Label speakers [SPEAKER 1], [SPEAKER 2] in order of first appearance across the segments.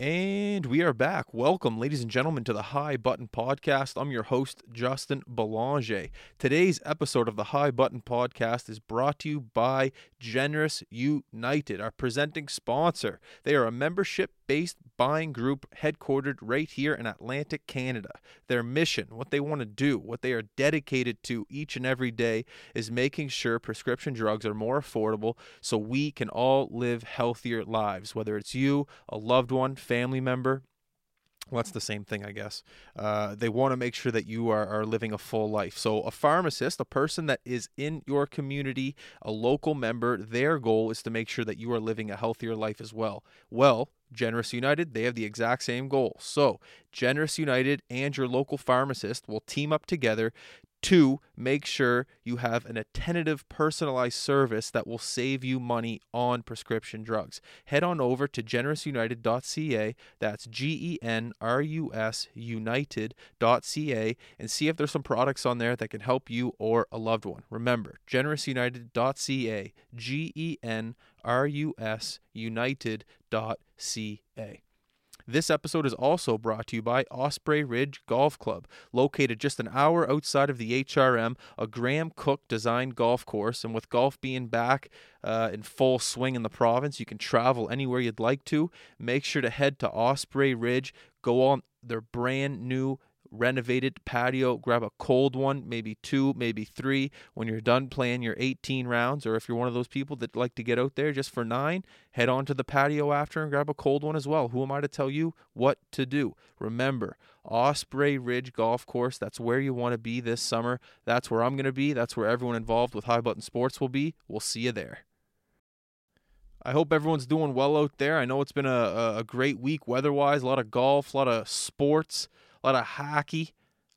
[SPEAKER 1] And we are back. Welcome, ladies and gentlemen, to the High Button Podcast. I'm your host, Justin Belanger. Today's episode of the High Button Podcast is brought to you by Genrus United, our presenting sponsor. They are a membership based buying group headquartered right here in Atlantic, Canada. Their mission, what they want to do, what they are dedicated to each and every day is making sure prescription drugs are more affordable so we can all live healthier lives, whether it's you, a loved one, family member, well, that's the same thing, I guess. Uh, they want to make sure that you are, are living a full life. So, a pharmacist, a person that is in your community, a local member, their goal is to make sure that you are living a healthier life as well. Well, Genrus United, they have the exact same goal. So, Genrus United and your local pharmacist will team up together to make sure you have an attentive, personalized service that will save you money on prescription drugs. Head on over to genrusunited.ca, that's G E N R U S United.ca, and see if there's some products on there that can help you or a loved one. Remember, genrusunited.ca, G E N R U S United.ca. This episode is also brought to you by Osprey Ridge Golf Club, located just an hour outside of the HRM, a Graham Cooke designed golf course. And with golf being back uh, in full swing in the province, you can travel anywhere you'd like to. Make sure to head to Osprey Ridge, go on their brand new renovated patio, grab a cold one, maybe two, maybe three. When you're done playing your 18 rounds, or if you're one of those people that like to get out there just for nine, head on to the patio after and grab a cold one as well. Who am I to tell you what to do? Remember, Osprey Ridge Golf Course, that's where you want to be this summer. That's where I'm going to be. That's where everyone involved with High Button Sports will be. We'll see you there. I hope everyone's doing well out there. I know it's been a, a great week weather wise, a lot of golf, a lot of sports a lot of hockey,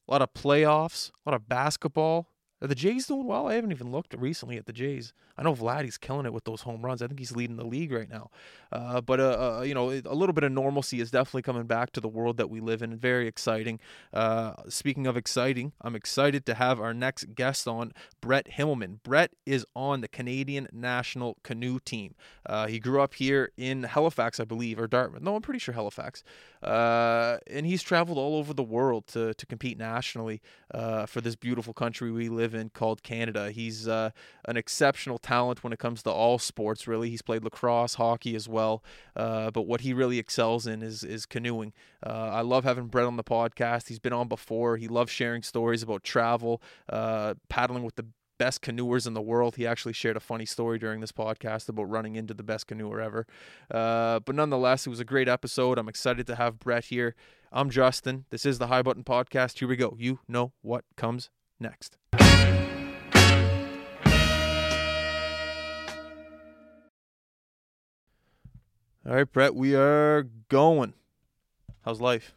[SPEAKER 1] a lot of playoffs, a lot of basketball. Are the Jays doing well? I haven't even looked recently at the Jays. I know Vladdy's killing it with those home runs. I think he's leading the league right now. Uh, but uh, uh, you know, a little bit of normalcy is definitely coming back to the world that we live in. Very exciting. Uh, speaking of exciting, I'm excited to have our next guest on, Bret Himmelman. Bret is on the Canadian national canoe team. Uh, he grew up here in Halifax, I believe, or Dartmouth. No, I'm pretty sure Halifax. Uh, and he's traveled all over the world to to compete nationally for this beautiful country we live called Canada. He's an exceptional talent when it comes to all sports. Really, he's played lacrosse, hockey as well. Uh, but what he really excels in is is canoeing. Uh, I love having Bret on the podcast. He's been on before. He loves sharing stories about travel, uh, paddling with the best canoers in the world. He actually shared a funny story during this podcast about running into the best canoer ever. Uh, but nonetheless, it was a great episode. I'm excited to have Bret here. I'm Justin. This is the High Button Podcast. Here we go. You know what comes next. All right, Bret, we are going. How's life?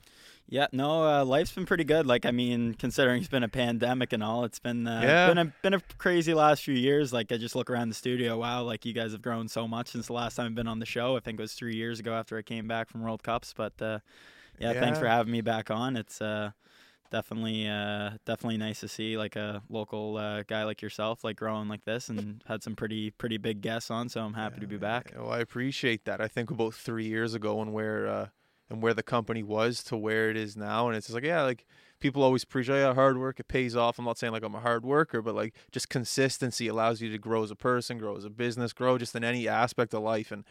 [SPEAKER 2] Yeah, no, uh, life's been pretty good. Like, I mean, considering it's been a pandemic and all, it's been uh, yeah. been a been a crazy last few years. Like, I just look around the studio. Wow, like you guys have grown so much since the last time I've been on the show. I think it was three years ago after I came back from World Cups. But uh, yeah, yeah, thanks for having me back on. It's uh, definitely uh, definitely nice to see like a local uh, guy like yourself like growing like this and had some pretty pretty big guests on so i'm happy yeah, to be back.
[SPEAKER 1] well i appreciate that. I think about three years ago and where uh, and where the company was to where it is now and it's just like yeah like people always preach oh, yeah hard work it pays off. I'm not saying like i'm a hard worker but like just consistency allows you to grow as a person grow as a business grow just in any aspect of life and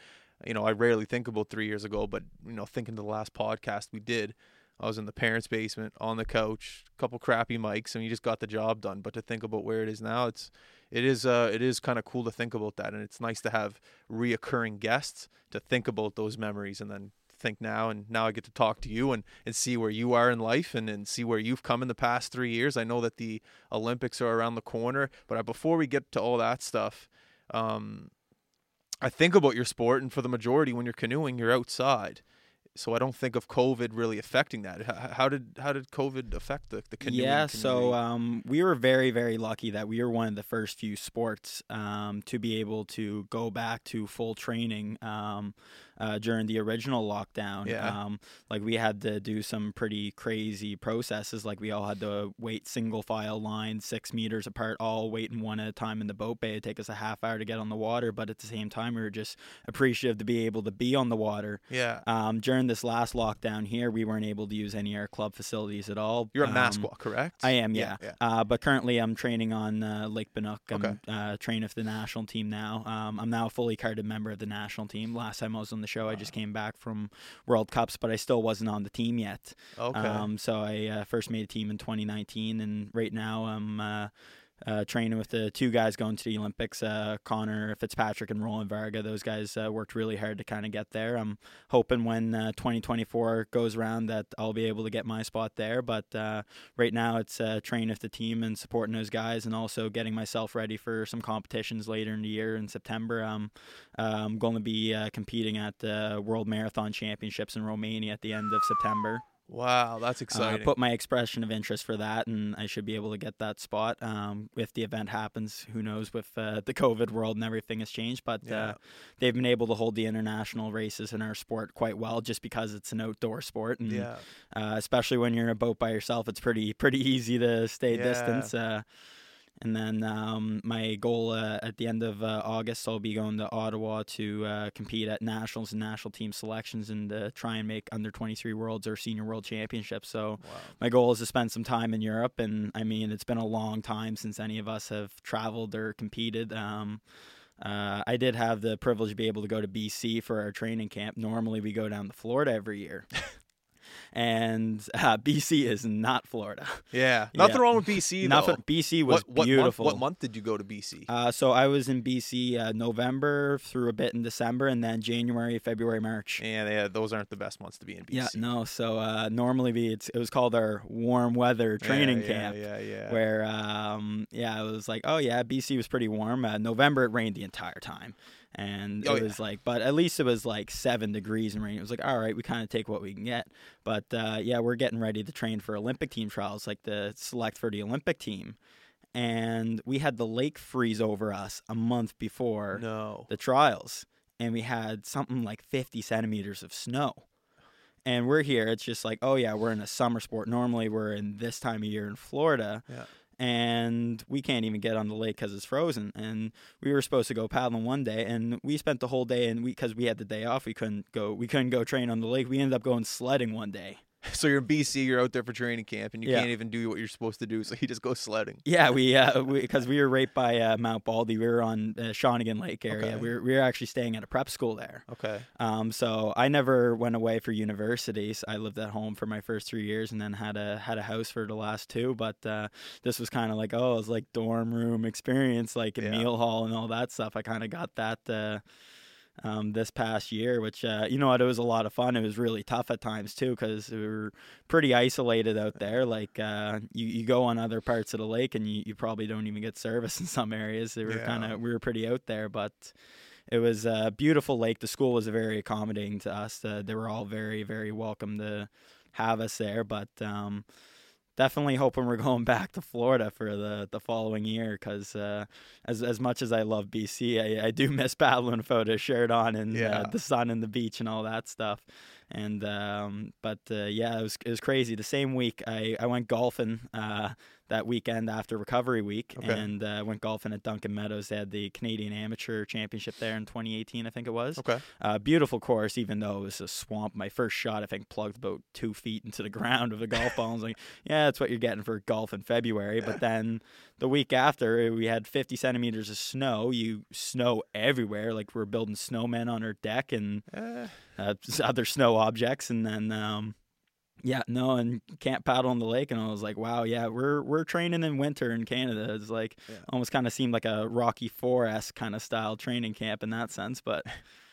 [SPEAKER 1] you know i rarely think about three years ago but you know thinking to the last podcast we did I was in the parents' basement on the couch, a couple crappy mics, and you just got the job done. But to think about where it is now, it's it is uh it is kind of cool to think about that, and it's nice to have reoccurring guests to think about those memories and then think now and now I get to talk to you and, and see where you are in life and, and see where you've come in the past three years. I know that the Olympics are around the corner, but before we get to all that stuff, um, I think about your sport, and for the majority, when you're canoeing, you're outside so I don't think of COVID really affecting that. How did how did COVID affect the the canoeing
[SPEAKER 2] Yeah,
[SPEAKER 1] community?
[SPEAKER 2] so um, we were very very lucky that we were one of the first few sports um, to be able to go back to full training. Um, uh, during the original lockdown.
[SPEAKER 1] Yeah.
[SPEAKER 2] Um, like we had to do some pretty crazy processes. Like we all had to wait single file line, six meters apart, all waiting one at a time in the boat bay. It'd take us a half hour to get on the water, but at the same time, we were just appreciative to be able to be on the water.
[SPEAKER 1] Yeah.
[SPEAKER 2] Um, during this last lockdown here, we weren't able to use any air club facilities at all.
[SPEAKER 1] You're a
[SPEAKER 2] um,
[SPEAKER 1] Maskwa, correct?
[SPEAKER 2] I am, yeah.
[SPEAKER 1] yeah.
[SPEAKER 2] Uh, but currently, I'm training on uh, Lake Banook. I'm
[SPEAKER 1] Okay.
[SPEAKER 2] uh, training for the national team now. Um, I'm now a fully carded member of the national team. Last time I was on the show, I just came back from World Cups, but I still wasn't on the team yet.
[SPEAKER 1] Okay.
[SPEAKER 2] Um, so I uh, first made a team in 2019, and right now I'm uh, training with the two guys going to the Olympics, uh, Connor Fitzpatrick and Roland Varga. Those guys uh, worked really hard to kind of get there. I'm hoping when uh, 2024 goes around that I'll be able to get my spot there. But uh, right now it's uh, training with the team and supporting those guys, and also getting myself ready for some competitions later in the year in September. Um, I'm going to be competing at the World Marathon Championships in Romania at the end of September.
[SPEAKER 1] Wow, that's
[SPEAKER 2] Uh,
[SPEAKER 1] exciting.
[SPEAKER 2] put my expression of interest for that, and I should be able to get that spot. Um, if the event happens, who knows? With uh, the COVID world and everything has changed, but
[SPEAKER 1] Yeah.
[SPEAKER 2] uh, they've been able to hold the international races in our sport quite well, just because it's an outdoor sport, and
[SPEAKER 1] yeah.
[SPEAKER 2] uh, especially when you're in a boat by yourself, it's pretty pretty easy to stay
[SPEAKER 1] Yeah.
[SPEAKER 2] distance. And then um, my goal uh, at the end of uh, August, I'll be going to Ottawa to uh, compete at nationals and national team selections and uh, try and make under 23 worlds or senior world championships. So
[SPEAKER 1] Wow.
[SPEAKER 2] my goal is to spend some time in Europe, and I mean it's been a long time since any of us have traveled or competed. Um, uh, I did have the privilege to be able to go to BC for our training camp. Normally, we go down to Florida every year, and uh, BC is not Florida.
[SPEAKER 1] Yeah.
[SPEAKER 2] Yeah.
[SPEAKER 1] Nothing wrong with BC
[SPEAKER 2] Nothing.
[SPEAKER 1] though.
[SPEAKER 2] BC was
[SPEAKER 1] what, what
[SPEAKER 2] beautiful.
[SPEAKER 1] Month, what month did you go to BC?
[SPEAKER 2] Uh, so I was in BC uh, November through a bit in December, and then January, February, March.
[SPEAKER 1] yeah, yeah, those aren't the best months to be in BC.
[SPEAKER 2] Yeah, no. So uh, normally we it's, it was called our warm weather training
[SPEAKER 1] yeah,
[SPEAKER 2] camp.
[SPEAKER 1] Yeah, yeah.
[SPEAKER 2] where um yeah it was like oh yeah bc was pretty warm uh, november it rained the entire time and
[SPEAKER 1] Oh,
[SPEAKER 2] it
[SPEAKER 1] yeah.
[SPEAKER 2] was like but at least it was like seven degrees and rain it was like all right we kind of take what we can get but uh, yeah we're getting ready to train for olympic team trials like the select for the olympic team and we had the lake freeze over us a month before
[SPEAKER 1] no.
[SPEAKER 2] the trials and we had something like 50 centimeters of snow and we're here it's just like oh yeah we're in a summer sport normally we're in this time of year in florida
[SPEAKER 1] Yeah.
[SPEAKER 2] And we can't even get on the lake because it's frozen and we were supposed to go paddling one day and we spent the whole day and we because we had the day off we couldn't go we couldn't go train on the lake. We ended up going sledding one day
[SPEAKER 1] So you're in BC, you're out there for training camp, and you
[SPEAKER 2] Yeah.
[SPEAKER 1] can't even do what you're supposed to do. So you just go sledding.
[SPEAKER 2] Yeah, we uh, because we, were right by uh, Mount Baldy. We were on uh, Shawnigan Lake area.
[SPEAKER 1] Okay.
[SPEAKER 2] We were we were actually staying at a prep school there.
[SPEAKER 1] Okay.
[SPEAKER 2] Um, so I never went away for universities. I lived at home for my first three years, and then had a had a house for the last two. But uh, this was kind of like oh, it was like dorm room experience, like a
[SPEAKER 1] Yeah.
[SPEAKER 2] meal hall and all that stuff. I kind of got that. Uh, um, this past year, which uh, you know what, it was a lot of fun. It was really tough at times too because we were pretty isolated out there. Like uh, you, you go on other parts of the lake and you, you probably don't even get service in some areas. They were
[SPEAKER 1] Yeah.
[SPEAKER 2] kind of we were pretty out there, but it was a beautiful lake. The school was very accommodating to us. Uh, they were all very very welcome to have us there, but. Um, Definitely hoping we're going back to Florida for the, the following year because uh, as as much as I love BC, I, I do miss paddling a shirt on and
[SPEAKER 1] Yeah.
[SPEAKER 2] uh, the sun and the beach and all that stuff. And um, but uh, yeah, it was it was crazy. The same week I I went golfing uh, that weekend after recovery week,
[SPEAKER 1] Okay.
[SPEAKER 2] and uh, went golfing at Duncan Meadows. They had the Canadian Amateur Championship there in 2018, I think it was.
[SPEAKER 1] Okay.
[SPEAKER 2] Uh, beautiful course, even though it was a swamp. My first shot, I think, plugged about two feet into the ground of a golf ball. I was like, yeah, that's what you're getting for golf in February. But then the week after, we had 50 centimeters of snow. You snow everywhere. Like we're building snowmen on our deck and
[SPEAKER 1] Eh,
[SPEAKER 2] uh, other snow objects. And then, um, yeah, no, and can't paddle on the lake. And I was like, wow, yeah, we're we're training in winter in Canada. It's like
[SPEAKER 1] Yeah.
[SPEAKER 2] almost kind of seemed like a Rocky Four s kind of style training camp in that sense. But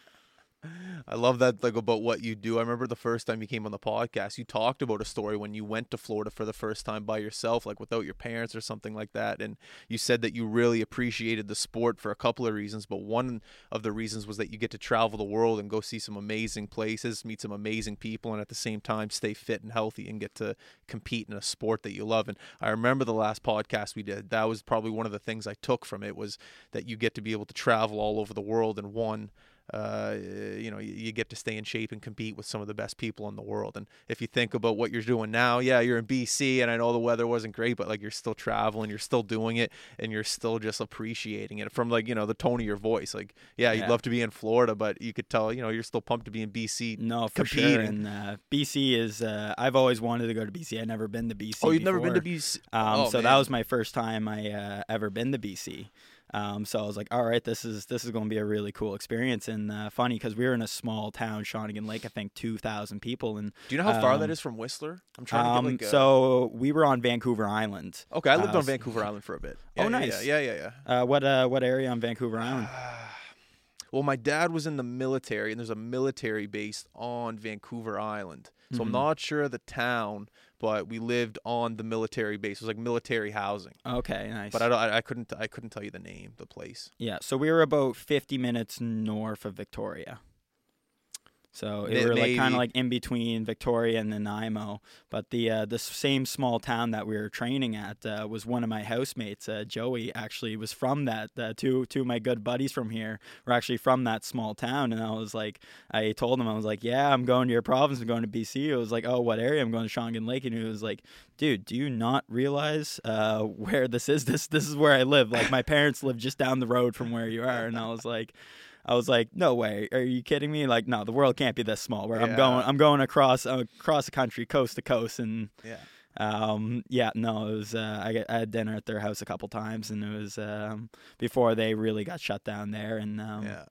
[SPEAKER 1] I love that like about what you do. I remember the first time you came on the podcast, you talked about a story when you went to Florida for the first time by yourself, like without your parents or something like that. And you said that you really appreciated the sport for a couple of reasons, but one of the reasons was that you get to travel the world and go see some amazing places, meet some amazing people, and at the same time stay fit and healthy and get to compete in a sport that you love. And I remember the last podcast we did. That was probably one of the things I took from it was that you get to be able to travel all over the world and one uh, you know, you, get to stay in shape and compete with some of the best people in the world. And if you think about what you're doing now, yeah, you're in BC, and I know the weather wasn't great, but like you're still traveling, you're still doing it, and you're still just appreciating it from like you know the tone of your voice. Like, yeah, you'd love to be in Florida, but you could tell, you know, you're still pumped to be in BC.
[SPEAKER 2] No, for competing. sure. And uh, BC is, uh, I've always wanted to go to BC. I've never been to BC.
[SPEAKER 1] Oh, you've
[SPEAKER 2] before.
[SPEAKER 1] never been to BC?
[SPEAKER 2] Um,
[SPEAKER 1] oh,
[SPEAKER 2] so
[SPEAKER 1] man.
[SPEAKER 2] that was my first time I uh, ever been to BC. Um, so I was like, all right, this is this is going to be a really cool experience and uh, funny because we were in a small town, Shawnigan Lake, I think two thousand people. And
[SPEAKER 1] do you know how far that um, is from Whistler?
[SPEAKER 2] I'm trying um, to get like a... so we were on Vancouver Island.
[SPEAKER 1] Okay, I lived uh, on Vancouver Island for a bit.
[SPEAKER 2] Yeah, oh, nice.
[SPEAKER 1] Yeah, yeah, yeah. yeah.
[SPEAKER 2] Uh, what uh, what area on Vancouver Island?
[SPEAKER 1] well, my dad was in the military, and there's a military base on Vancouver Island. So mm-hmm. I'm not sure of the town, but we lived on the military base. It was like military housing.
[SPEAKER 2] Okay, nice.
[SPEAKER 1] But I, I, I couldn't I couldn't tell you the name, the place.
[SPEAKER 2] Yeah, so we were about 50 minutes north of Victoria. So it, were like kind of like in between Victoria and Nanaimo. But the uh, the same small town that we were training at uh, was one of my housemates. Uh, Joey actually was from that. Uh, two two of my good buddies from here were actually from that small town. And I was like, I told him I was like, yeah, I'm going to your province. I'm going to BC. It was like, oh, what area? I'm going to Shawnigan Lake. And he was like, dude, do you not realize uh, where this is? This this is where I live. Like my parents live just down the road from where you are. And I was like. I was like, no way, are you kidding me? Like, no, the world can't be this small. Where yeah. I'm going, I'm going across across the country, coast to coast, and
[SPEAKER 1] yeah.
[SPEAKER 2] Um, yeah, no, it was. Uh, I, I, had dinner at their house a couple times, and it was um, before they really got shut down there. And um,
[SPEAKER 1] yeah,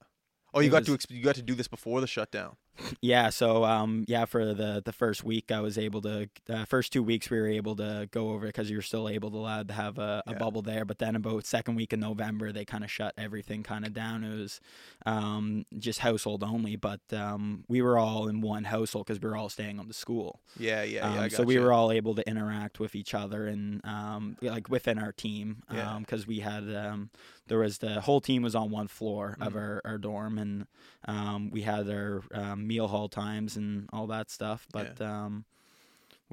[SPEAKER 1] oh, you got was, to you got to do this before the shutdown
[SPEAKER 2] yeah so um yeah for the the first week i was able to uh, first two weeks we were able to go over because you were still able to allowed to have a, a yeah. bubble there but then about second week in november they kind of shut everything kind of down it was um just household only but um we were all in one household because we were all staying on the school
[SPEAKER 1] yeah yeah,
[SPEAKER 2] um,
[SPEAKER 1] yeah
[SPEAKER 2] so we were all able to interact with each other and um like within our team um because we had um there was the whole team was on one floor mm-hmm. of our, our dorm and um we had our um meal hall times and all that stuff. But yeah. um,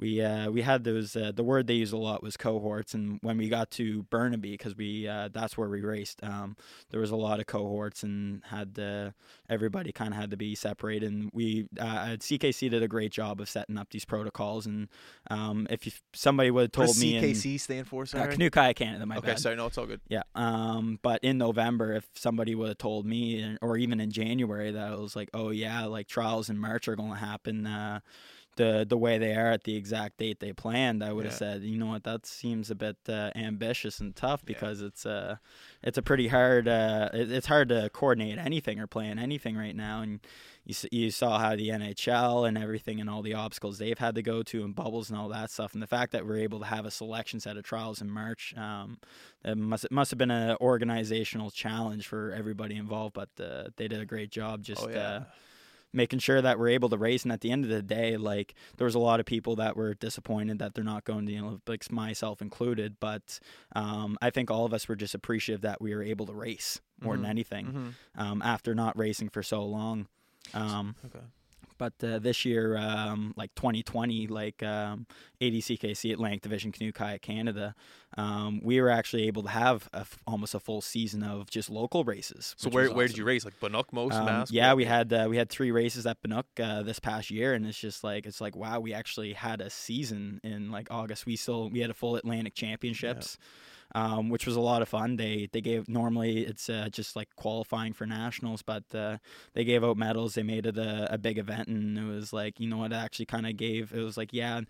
[SPEAKER 2] we uh, we had those. Uh, the word they use a lot was cohorts, and when we got to Burnaby, because we uh, that's where we raced, um, there was a lot of cohorts, and had uh, everybody kind of had to be separated. And we uh, CKC did a great job of setting up these protocols. And um, if you, somebody would have told
[SPEAKER 1] me,
[SPEAKER 2] CKC
[SPEAKER 1] in, stand for sorry?
[SPEAKER 2] Canoe Kayak Canada, my
[SPEAKER 1] okay,
[SPEAKER 2] bad.
[SPEAKER 1] sorry, no, it's all good.
[SPEAKER 2] Yeah. Um, but in November, if somebody would have told me, or even in January, that it was like, oh yeah, like trials in March are going to happen uh, the the way they are at the exact date they planned, I would have said, you know what, that seems a bit uh, ambitious and tough because yeah. it's uh it's a pretty hard uh it, it's hard to coordinate anything or plan anything right now, and you you saw how the NHL and everything and all the obstacles they've had to go to and bubbles and all that stuff, and the fact that we're able to have a selection set of trials in March, um, it must it must have been an organizational challenge for everybody involved, but uh, they did a great job just. Oh, yeah. Making sure that we're able to race. And at the end of the day, like there was a lot of people that were disappointed that they're not going to the Olympics, myself included. But um, I think all of us were just appreciative that we were able to race more mm-hmm. than anything mm-hmm. um, after not racing for so long. Um, okay. But uh, this year, um, like 2020, like um, ADCKC Atlantic Division Canoe Kayak Canada, um, we were actually able to have a f- almost a full season of just local races.
[SPEAKER 1] So where, where did you race? Like Banook most um, Mass?
[SPEAKER 2] Yeah, we had uh, we had three races at Banook uh, this past year, and it's just like it's like wow, we actually had a season in like August. We still we had a full Atlantic Championships. Yeah um, which was a lot of fun. They they gave normally it's uh, just like qualifying for nationals, but uh, they gave out medals. They made it a, a big event, and it was like you know what it actually kind of gave. It was like yeah,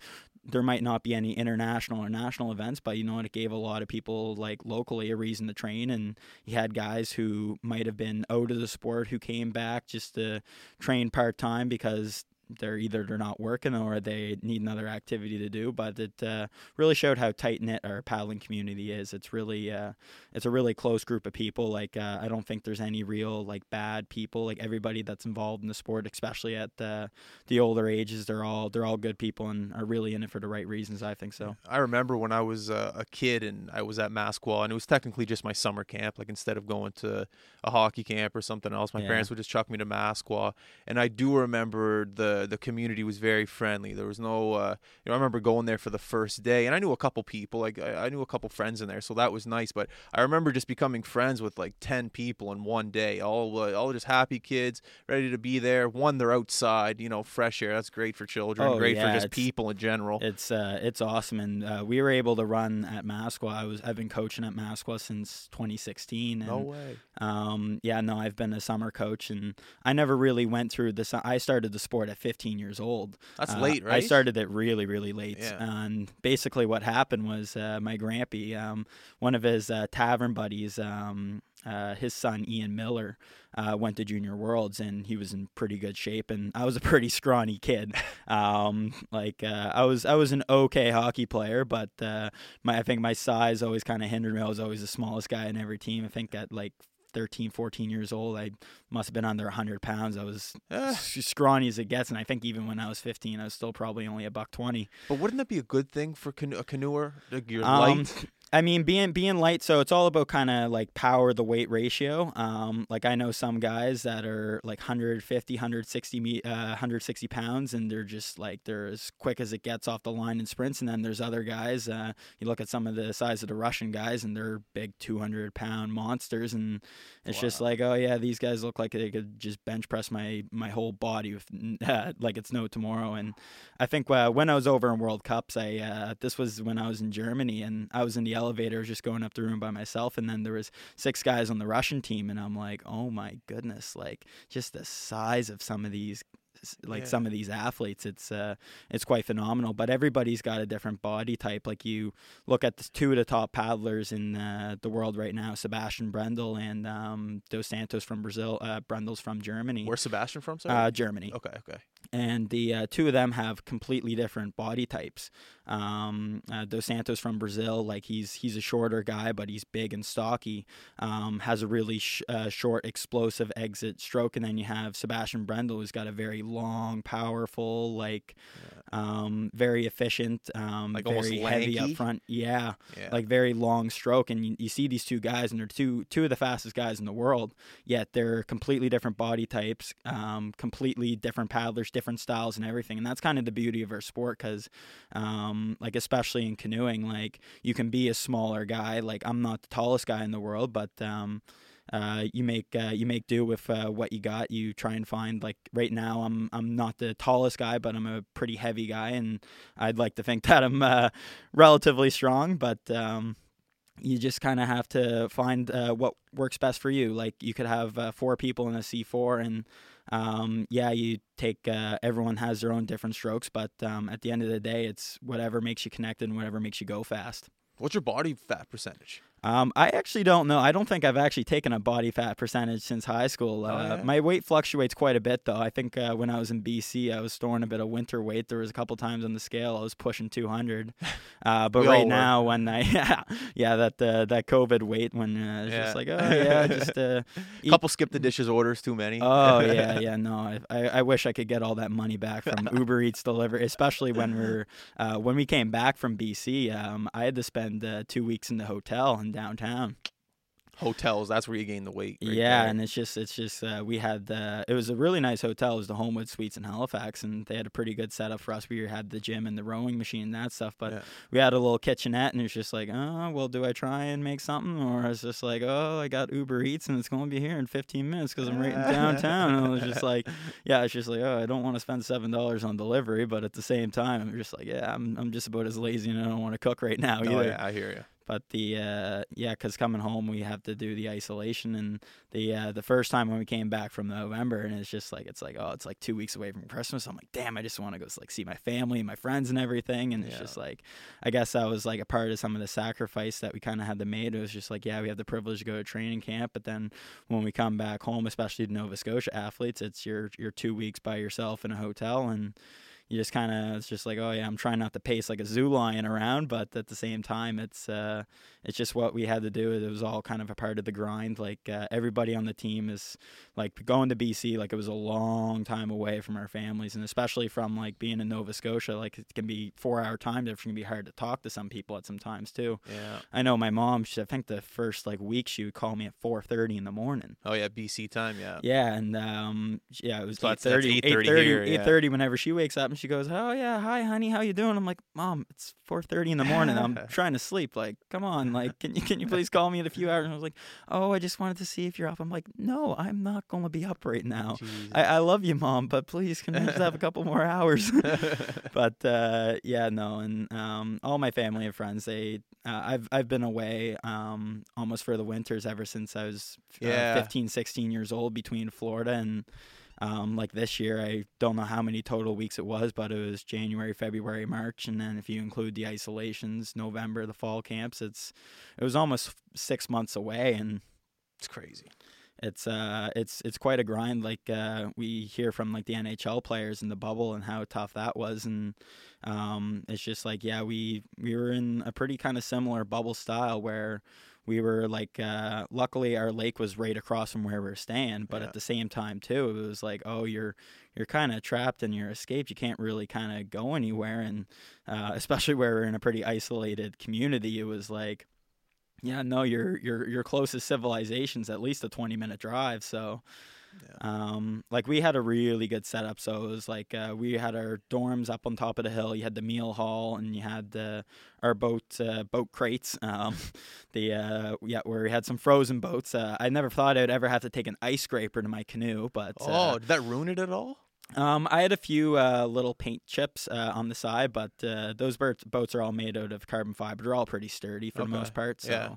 [SPEAKER 2] there might not be any international or national events, but you know what? It gave a lot of people like locally a reason to train, and you had guys who might have been out of the sport who came back just to train part time because they're either they're not working or they need another activity to do. But it uh, really showed how tight knit our paddling community is. It's really uh, it's a really close group of people. Like uh, I don't think there's any real like bad people. Like everybody that's involved in the sport, especially at the the older ages, they're all they're all good people and are really in it for the right reasons. I think so.
[SPEAKER 1] I remember when I was uh, a kid and I was at Maskwa, and it was technically just my summer camp. Like instead of going to a hockey camp or something else, my yeah. parents would just chuck me to Maskwa, and I do remember the the the community was very friendly. There was no, uh, you know, I remember going there for the first day, and I knew a couple people, like I, I knew a couple friends in there, so that was nice. But I remember just becoming friends with like ten people in one day, all uh, all just happy kids, ready to be there. One, they're outside, you know, fresh air. That's great for children,
[SPEAKER 2] oh,
[SPEAKER 1] great
[SPEAKER 2] yeah,
[SPEAKER 1] for just people in general.
[SPEAKER 2] It's uh, it's awesome, and uh, we were able to run at Maskwa. I was I've been coaching at Maskwa since 2016. And,
[SPEAKER 1] no way.
[SPEAKER 2] Um, yeah, no, I've been a summer coach, and I never really went through this. I started the sport at 15 years old.
[SPEAKER 1] That's
[SPEAKER 2] Uh,
[SPEAKER 1] late, right?
[SPEAKER 2] I started it really, really late.
[SPEAKER 1] Yeah.
[SPEAKER 2] And basically, what happened was uh, my grampy, um, one of his uh, tavern buddies, um, uh, his son Ian Miller, uh, went to Junior Worlds, and he was in pretty good shape. And I was a pretty scrawny kid. Um, like uh, I was, I was an okay hockey player, but uh, my, I think my size always kind of hindered me. I was always the smallest guy in every team. I think at like 13, 14 years old, I must have been under 100 pounds. I was
[SPEAKER 1] Eh,
[SPEAKER 2] scrawny as it gets, and I think even when I was 15, I was still probably only a buck 20.
[SPEAKER 1] but wouldn't that be a good thing for cano- a canoeer? Like you're
[SPEAKER 2] Um,
[SPEAKER 1] light.
[SPEAKER 2] I mean, being being light, so it's all about kind of like power the weight ratio. Um, like I know some guys that are like 150, 160 me, uh, 160 pounds, and they're just like they're as quick as it gets off the line in sprints. And then there's other guys. Uh, you look at some of the size of the Russian guys, and they're big 200 pound monsters, and it's just like, oh yeah, these guys look like they could just bench press my my whole body with uh, like it's no tomorrow. And I think uh, when I was over in World Cups, I uh, this was when I was in Germany, and I was in the elevator, just going up the room by myself, and then there was six guys on the Russian team, and I'm like, oh my goodness, like just the size of some of these. Like
[SPEAKER 1] Yeah.
[SPEAKER 2] some of these athletes, it's uh, it's quite phenomenal. But everybody's got a different body type. Like you look at the two of the top paddlers in uh, the world right now, Sebastian Brendel and um, Dos Santos from Brazil. Uh, Brendel's from Germany.
[SPEAKER 1] Where's Sebastian from? Sorry.
[SPEAKER 2] Uh, Germany
[SPEAKER 1] okay, okay.
[SPEAKER 2] And the uh, two of them have completely different body types. Um, uh, Dos Santos from Brazil, like he's he's a shorter guy, but he's big and stocky. Um, has a really sh- uh, short, explosive exit stroke, and then you have Sebastian Brendel, who's got a very long, powerful, like um, very efficient, um,
[SPEAKER 1] Like
[SPEAKER 2] very heavy up front. Yeah,
[SPEAKER 1] Yeah.
[SPEAKER 2] like very long stroke and you, you see these two guys and they're two two of the fastest guys in the world yet they're completely different body types um, completely different paddlers different styles and everything and that's kind of the beauty of our sport because um, like especially in canoeing like you can be a smaller guy like i'm not the tallest guy in the world but um, uh, you make uh, you make do with uh, what you got. You try and find like right now I'm I'm not the tallest guy, but I'm a pretty heavy guy, and I'd like to think that I'm uh, relatively strong. But um, you just kind of have to find uh, what works best for you. Like you could have uh, four people in a C4, and um, yeah, you take uh, everyone has their own different strokes, but um, at the end of the day, it's whatever makes you connected and whatever makes you go fast.
[SPEAKER 1] What's your body fat percentage?
[SPEAKER 2] Um, I actually don't know. I don't think I've actually taken a body fat percentage since high school. Uh,
[SPEAKER 1] Oh, yeah?
[SPEAKER 2] My weight fluctuates quite a bit, though. I think uh, when I was in BC, I was storing a bit of winter weight. There was a couple times on the scale I was pushing 200. Uh, but
[SPEAKER 1] We
[SPEAKER 2] right now, when I yeah, yeah that uh, that COVID weight, when uh, it's
[SPEAKER 1] Yeah.
[SPEAKER 2] just like oh yeah, just uh,
[SPEAKER 1] Couple skip the dishes orders too many.
[SPEAKER 2] Oh yeah, yeah. No, I, I wish I could get all that money back from Uber Eats delivery, especially when we're uh, when we came back from BC. Um, I had to spend uh, two weeks in the hotel in downtown.
[SPEAKER 1] Hotels, that's where you gain the weight. right
[SPEAKER 2] yeah,
[SPEAKER 1] there.
[SPEAKER 2] and it's just it's just uh, we had the it was a really nice hotel. It was the Homewood Suites in Halifax, and they had a pretty good setup for us. We had the gym and the rowing machine and that stuff, but
[SPEAKER 1] Yeah.
[SPEAKER 2] we had a little kitchenette, and it was just like, oh well, do I try and make something, or it's just like, oh, I got Uber Eats and it's going to be here in 15 minutes because I'm right in downtown. And I was just like, yeah, it's just like, oh, I don't want to spend seven dollars on delivery, but at the same time, I'm just like, yeah, I'm I'm just about as lazy, and I don't want to cook right now
[SPEAKER 1] Oh, yeah, I hear you.
[SPEAKER 2] But the uh, yeah, because coming home we have to do the isolation, and the uh, the first time when we came back from November, and it's just like it's like oh, it's like two weeks away from Christmas. I'm like, damn, I just want to go like see my family and my friends and everything, and it's
[SPEAKER 1] Yeah.
[SPEAKER 2] just like, I guess that was like a part of some of the sacrifice that we kind of had to make. It was just like, yeah, we have the privilege to go to training camp, but then when we come back home, especially to Nova Scotia athletes, it's your your two weeks by yourself in a hotel and you just kind of it's just like oh yeah i'm trying not to pace like a zoo lion around but at the same time it's uh it's just what we had to do. It was all kind of a part of the grind. Like uh, everybody on the team is like going to bc like it was a long time away from our families and especially from like being in nova scotia like it can be four hour time difference can be hard to talk to some people at some times too.
[SPEAKER 1] Yeah.
[SPEAKER 2] I know my mom she i think the first like week she would call me at 4.30 in the morning.
[SPEAKER 1] Oh yeah bc time yeah.
[SPEAKER 2] Yeah and um yeah it was
[SPEAKER 1] So that's-
[SPEAKER 2] 8.30
[SPEAKER 1] 8:30
[SPEAKER 2] 8.30
[SPEAKER 1] yeah.
[SPEAKER 2] 8.30 whenever she wakes up and she goes oh yeah hi honey how you doing? I'm like mom it's 4.30 in the morning. I'm trying to sleep. Like come on. Like can you can you please call me in a few hours? And i was like oh i just wanted to see if you're up i'm like no i'm not going to be up right now. I, I love you mom but please can i just have a couple more hours? But uh, yeah, no, and um, all my family and friends, they, uh, I've I've been away um, almost for the winters ever since I was uh,
[SPEAKER 1] Yeah.
[SPEAKER 2] 15, 16 years old between Florida and um, like this year. I don't know how many total weeks it was, but it was January, February, March, and then if you include the isolations, November, the fall camps, it's it was almost six months away, and
[SPEAKER 1] it's crazy
[SPEAKER 2] it's uh it's it's quite a grind like uh we hear from like the NHL players in the bubble and how tough that was and um it's just like yeah we we were in a pretty kind of similar bubble style where we were like uh luckily our lake was right across from where we were staying but
[SPEAKER 1] Yeah.
[SPEAKER 2] at the same time too it was like oh you're you're kind of trapped in your escape you can't really kind of go anywhere and uh especially where we're in a pretty isolated community it was like yeah, no, your your your closest civilization's at least a twenty minute drive. So, um, like we had a really good setup. So it was like uh, we had our dorms up on top of the hill. You had the meal hall, and you had the our boat uh, boat crates. Um, the uh, yeah, where we had some frozen boats. Uh, I never thought I'd ever have to take an ice scraper to my canoe, but
[SPEAKER 1] oh
[SPEAKER 2] uh,
[SPEAKER 1] did that ruin it at all
[SPEAKER 2] um, I had a few uh, little paint chips uh, on the side, but uh, those boats boats are all made out of carbon fiber. They're all pretty sturdy for
[SPEAKER 1] Okay.
[SPEAKER 2] the most part. So
[SPEAKER 1] Yeah.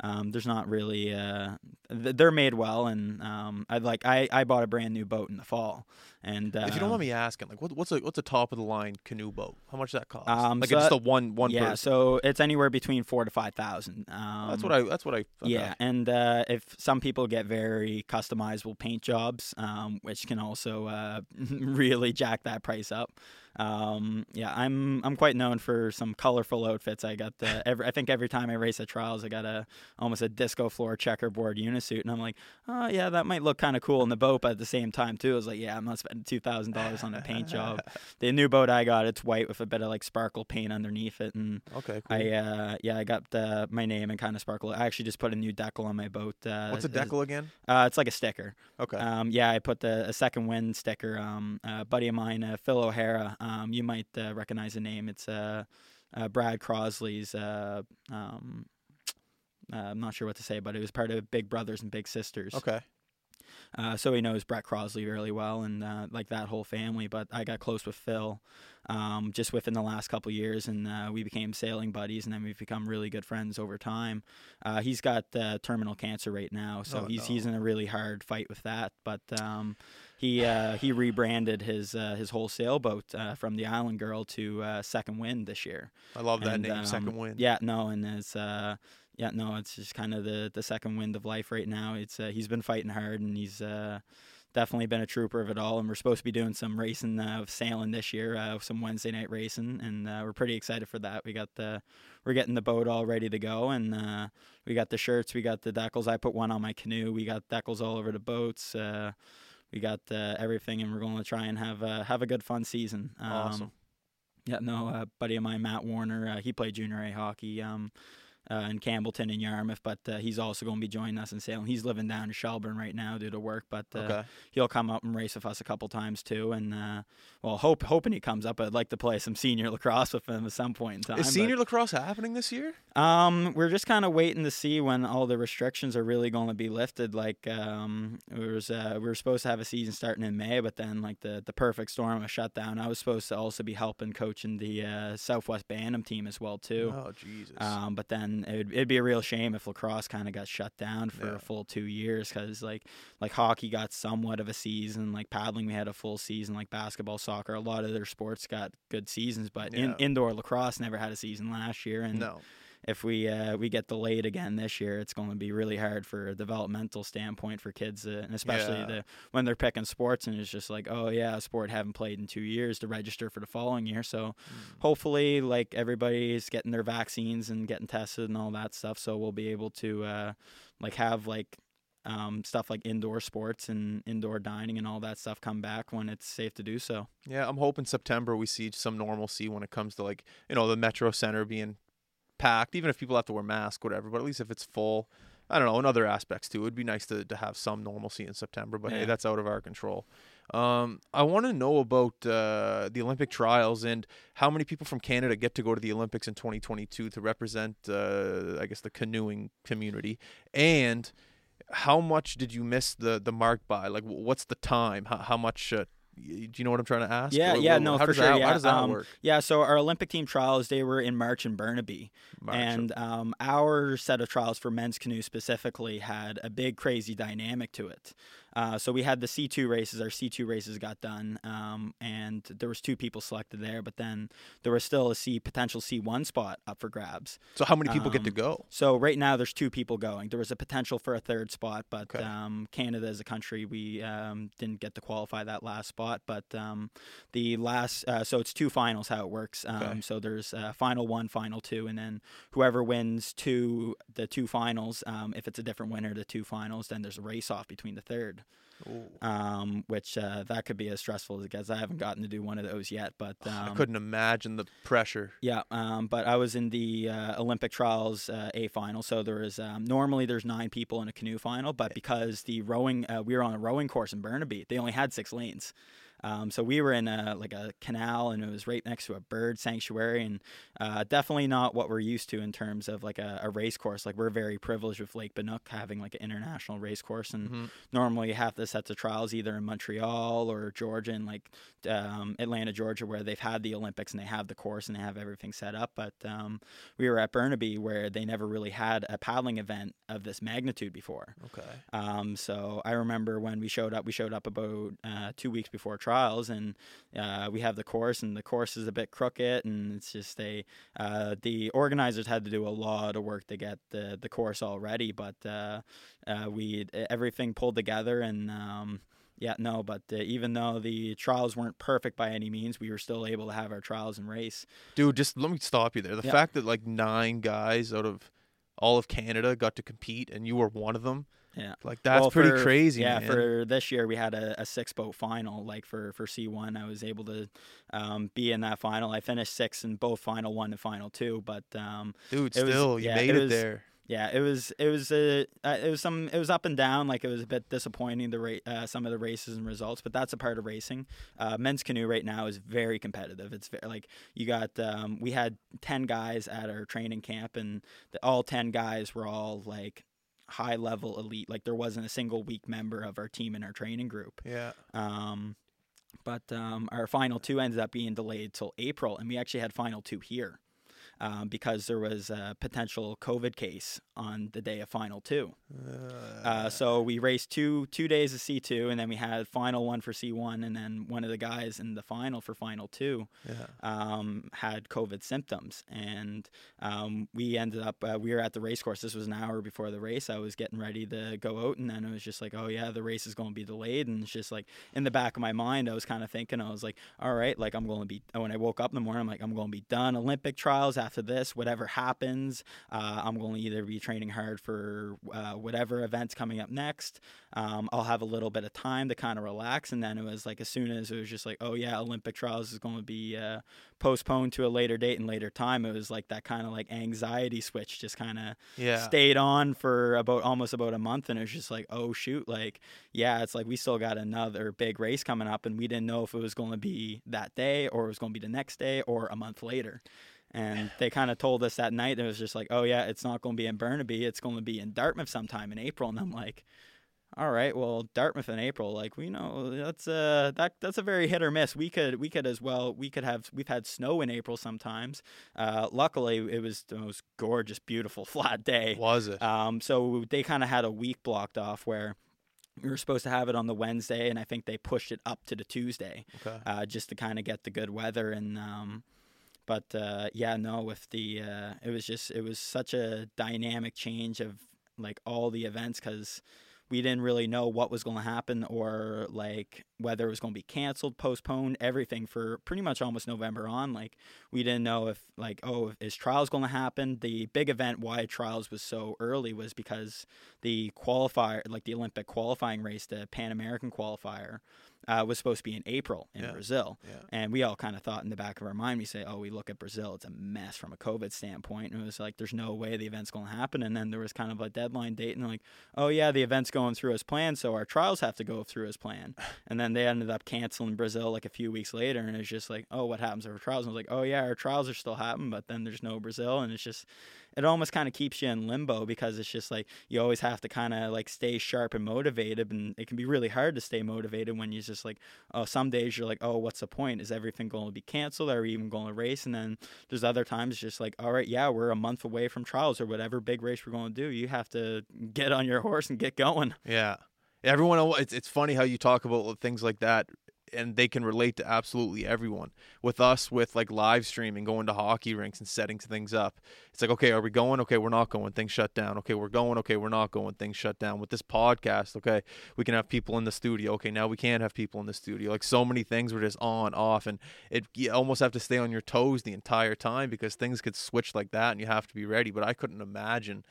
[SPEAKER 2] Um, there's not really uh, th- they're made well, and um, I like I, I bought a brand new boat in the fall, and uh,
[SPEAKER 1] if you don't mind me asking like what, what's a what's a top of the line canoe boat how much does that cost
[SPEAKER 2] Um,
[SPEAKER 1] like
[SPEAKER 2] so
[SPEAKER 1] just
[SPEAKER 2] that-
[SPEAKER 1] a one one
[SPEAKER 2] yeah,
[SPEAKER 1] person
[SPEAKER 2] so it's anywhere between four to five thousand. Um,
[SPEAKER 1] that's what i that's what i okay.
[SPEAKER 2] Yeah, and uh, if some people get very customizable paint jobs, um, which can also uh, really jack that price up. Um, yeah, I'm I'm quite known for some colorful outfits. I got the every, I think every time I race at trials, I got a almost a disco floor checkerboard unisuit, and I'm like, oh yeah, that might look kind of cool in the boat, but at the same time too, I was like, yeah, I'm not spending two thousand dollars on a paint job. The new boat I got, it's white with a bit of like sparkle paint underneath it, and
[SPEAKER 1] okay cool.
[SPEAKER 2] I uh yeah I got uh, my name and kind of sparkle. I actually just put a new decal on my boat. Uh,
[SPEAKER 1] what's a
[SPEAKER 2] as-
[SPEAKER 1] decal again
[SPEAKER 2] Uh, it's like a sticker.
[SPEAKER 1] okay
[SPEAKER 2] Um, yeah, I put the a second wind sticker. Um, a buddy of mine, uh, Phil O'Hara. Um, you might uh, recognize the name. It's uh, uh Brad Crosley's. Uh, um, uh, I'm not sure what to say, but it was part of Big Brothers and Big Sisters.
[SPEAKER 1] okay
[SPEAKER 2] Uh, so he knows Brett Crosley really well and uh, like that whole family. But I got close with Phil um, just within the last couple years, and uh, we became sailing buddies, and then we've become really good friends over time. Uh, he's got uh, terminal cancer right now, so
[SPEAKER 1] Oh,
[SPEAKER 2] he's
[SPEAKER 1] no.
[SPEAKER 2] he's in a really hard fight with that. But um, he uh, he rebranded his uh, his whole sailboat uh, from the Island Girl to uh, Second Wind this year.
[SPEAKER 1] i love that
[SPEAKER 2] And,
[SPEAKER 1] name
[SPEAKER 2] um,
[SPEAKER 1] second wind
[SPEAKER 2] Yeah, no, and it's uh, yeah, no, it's just kind of the the second wind of life right now. It's uh, he's been fighting hard, and he's uh, definitely been a trooper of it all. And we're supposed to be doing some racing uh, of sailing this year, uh, some Wednesday night racing, and uh, we're pretty excited for that. We got the we're getting the boat all ready to go, and uh, we got the shirts, we got the decals. I put one on my canoe. We got decals all over the boats. We got uh, everything, and we're going to try and have uh, have a good fun season. Um,
[SPEAKER 1] Awesome.
[SPEAKER 2] Yeah, no, uh, buddy of mine, Matt Warner, uh, he played junior A hockey um, uh, in Campbellton and Yarmouth, but uh, he's also going to be joining us in Salem. He's living down in Shelburne right now due to work, but uh,
[SPEAKER 1] okay
[SPEAKER 2] he'll come up and race with us a couple times too. And uh, well, hope hoping he comes up. I'd like to play some senior lacrosse with him at some point in time.
[SPEAKER 1] is
[SPEAKER 2] but-
[SPEAKER 1] senior lacrosse happening this year
[SPEAKER 2] um, we're just kind of waiting to see when all the restrictions are really going to be lifted. Like, um, was uh, we were supposed to have a season starting in May, but then like the the perfect storm of shutdown. I was supposed to also be helping coaching the uh, Southwest Bantam team as well too.
[SPEAKER 1] oh jesus
[SPEAKER 2] Um, but then it'd, it'd be a real shame if lacrosse kind of got shut down for
[SPEAKER 1] Yeah.
[SPEAKER 2] a full two years because like like hockey got somewhat of a season, like paddling we had a full season, like basketball, soccer, a lot of their sports got good seasons, but in, indoor lacrosse never had a season last year, and
[SPEAKER 1] no
[SPEAKER 2] if we uh, we get delayed again this year, it's going to be really hard for a developmental standpoint for kids, uh, and especially
[SPEAKER 1] Yeah.
[SPEAKER 2] the when they're picking sports and it's just like, oh yeah, a sport haven't played in two years to register for the following year. So hopefully, like everybody's getting their vaccines and getting tested and all that stuff, so we'll be able to uh, like have like. Um, stuff like indoor sports and indoor dining and all that stuff come back when it's safe to do so.
[SPEAKER 1] Yeah, I'm hoping September we see some normalcy when it comes to like you know the Metro Center being packed, even if people have to wear masks, whatever. But at least if it's full, I don't know. In other aspects too, it'd be nice to to have some normalcy in September. But hey, that's out of our control. Um, I want to know about uh, the Olympic trials and how many people from Canada get to go to the Olympics in 2022 to represent, uh, I guess, the canoeing community, and how much did you miss the the mark by? Like, what's the time? How, how much? Uh, do you know what I'm trying to ask?
[SPEAKER 2] Yeah,
[SPEAKER 1] Or-
[SPEAKER 2] yeah,
[SPEAKER 1] or
[SPEAKER 2] no, for sure.
[SPEAKER 1] That,
[SPEAKER 2] yeah.
[SPEAKER 1] How does that
[SPEAKER 2] um,
[SPEAKER 1] work?
[SPEAKER 2] Yeah, so our Olympic team trials they were in March in Burnaby,
[SPEAKER 1] March,
[SPEAKER 2] and um, our set of trials for men's canoe specifically had a big crazy dynamic to it. Uh, so we had the C2 races. Our C2 races got done, um, and there was two people selected there. But then there was still a C potential C1 spot up for grabs.
[SPEAKER 1] So how many people get to
[SPEAKER 2] um,
[SPEAKER 1] go?
[SPEAKER 2] So right now there's two people going. There was a potential for a third spot, but
[SPEAKER 1] Okay.
[SPEAKER 2] um, Canada as a country, we um, didn't get to qualify that last spot. But um, the last, uh, so it's two finals how it works. Um,
[SPEAKER 1] Okay.
[SPEAKER 2] So there's uh, final one, final two, and then whoever wins two, the two finals, um, if it's a different winner, the two finals, then there's a race off between the third. Um, which uh, that could be as stressful as it gets. I haven't gotten to do one of those yet, but um,
[SPEAKER 1] I couldn't imagine the pressure.
[SPEAKER 2] yeah, um, but I was in the uh, Olympic trials uh, A final, so there was um, normally there's nine people in a canoe final, but because the rowing uh, we were on a rowing course in Burnaby, they only had six lanes. Um, so we were in a, like a canal, and it was right next to a bird sanctuary, and uh, definitely not what we're used to in terms of like a, a race course. Like we're very privileged with Lake Banook having like an international race course, and
[SPEAKER 1] Mhm.
[SPEAKER 2] normally half the sets of trials either in Montreal or Georgia and like um, Atlanta, Georgia, where they've had the Olympics and they have the course and they have everything set up. But um, we were at Burnaby where they never really had a paddling event of this magnitude before.
[SPEAKER 1] Okay.
[SPEAKER 2] Um, so I remember when we showed up, we showed up about uh, two weeks before trials, and uh, we have the course, and the course is a bit crooked, and it's just a uh, the organizers had to do a lot of work to get the the course all ready, but uh, uh, we everything pulled together, and um, yeah, no, but uh, even though the trials weren't perfect by any means, we were still able to have our trials and race.
[SPEAKER 1] Dude, just let me stop you there. The
[SPEAKER 2] Yeah.
[SPEAKER 1] fact that like nine guys out of all of Canada got to compete and you were one of them,
[SPEAKER 2] Yeah.
[SPEAKER 1] like that's
[SPEAKER 2] Well,
[SPEAKER 1] pretty
[SPEAKER 2] for-
[SPEAKER 1] crazy,
[SPEAKER 2] Yeah,
[SPEAKER 1] man.
[SPEAKER 2] for this year we had a, a six boat final. Like for for C one, I was able to um, be in that final. I finished sixth in both final one and final two. But um,
[SPEAKER 1] Dude,
[SPEAKER 2] it was-
[SPEAKER 1] still, you
[SPEAKER 2] yeah,
[SPEAKER 1] made
[SPEAKER 2] it
[SPEAKER 1] it,
[SPEAKER 2] was-
[SPEAKER 1] there.
[SPEAKER 2] yeah, it was it was a uh, it was some it was up and down. Like it was a bit disappointing the ra- uh, some of the races and results, but that's a part of racing. Uh, men's canoe right now is very competitive. It's very, like you got um, we had ten guys at our training camp, and the, all ten guys were all like high level elite. Like there wasn't a single weak member of our team in our training group.
[SPEAKER 1] Yeah.
[SPEAKER 2] Um, but um, our final two ended up being delayed till April, and we actually had final two here um, because there was a potential COVID case on the day of final two. Uh, so we raced two two days of C two, and then we had final one for C one, and then one of the guys in the final for final two
[SPEAKER 1] yeah.
[SPEAKER 2] um, had COVID symptoms, and um, we ended up uh, we were at the race course. This was an hour before the race. I was getting ready to go out, and then it was just like, oh yeah, the race is going to be delayed, and it's just like in the back of my mind, I was kind of thinking, I was like, all right, like I'm going to be. When I woke up in the morning, I'm like, I'm going to be done Olympic trials after this. Whatever happens, uh, I'm going to either be training hard for uh, whatever events coming up next. Um, I'll have a little bit of time to kind of relax, and then it was like as soon as it was just like, oh yeah, Olympic trials is going to be uh, postponed to a later date and later time. It was like that kind of like anxiety switch just kind of
[SPEAKER 1] Yeah.
[SPEAKER 2] stayed on for about almost about a month, and it was just like, oh shoot, like yeah, it's like we still got another big race coming up, and we didn't know if it was going to be that day or it was going to be the next day or a month later. And they kind of told us that night. It was just like, oh yeah, it's not going to be in Burnaby. It's going to be in Dartmouth sometime in April. And I'm like, all right, well, Dartmouth in April, like we know that's a that that's a very hit or miss. We could we could as well we could have we've had snow in April sometimes. Uh, luckily, it was the most gorgeous, beautiful, flat day.
[SPEAKER 1] Was it?
[SPEAKER 2] Um, so they kind of had a week blocked off where we were supposed to have it on the Wednesday, and I think they pushed it up to the Tuesday
[SPEAKER 1] okay.
[SPEAKER 2] uh, just to kind of get the good weather and. Um, but uh, yeah, no, with the uh, it was just it was such a dynamic change of like all the events because we didn't really know what was going to happen or like whether it was going to be canceled, postponed, everything for pretty much almost November on. Like we didn't know if like oh is trials going to happen. The big event why trials was so early was because the qualifier like the Olympic qualifying race, the Pan American qualifier uh, was supposed to be in April in
[SPEAKER 1] Yeah.
[SPEAKER 2] Brazil.
[SPEAKER 1] Yeah.
[SPEAKER 2] And we all kind of thought in the back of our mind, we say, oh, we look at Brazil, it's a mess from a COVID standpoint. And it was like, there's no way the event's going to happen. And then there was kind of a deadline date, and like, oh, yeah, the event's going through as planned, so our trials have to go through as planned. And then they ended up canceling Brazil like a few weeks later. And it's just like, oh, what happens to our trials? And I was like, oh, yeah, our trials are still happening, but then there's no Brazil. And it's just, it almost kind of keeps you in limbo because it's just like you always have to kind of like stay sharp and motivated and it can be really hard to stay motivated when you're just like oh some days you're like oh what's the point? Is everything going to be canceled? Are we even going to race? And then there's other times just like all right yeah we're a month away from trials or whatever big race we're going to do you have to get on your horse and get going.
[SPEAKER 1] Yeah. Everyone, it's, it's funny how you talk about things like that, and they can relate to absolutely everyone. With us, with like live streaming, going to hockey rinks and setting things up, it's like, okay, are we going? Okay, we're not going. Things shut down. Okay, we're going. Okay, we're not going. Things shut down. With this podcast, okay, we can have people in the studio. Okay, now we can't have people in the studio. Like so many things were just on, off, and it you almost have to stay on your toes the entire time because things could switch like that, and you have to be ready. But I couldn't imagine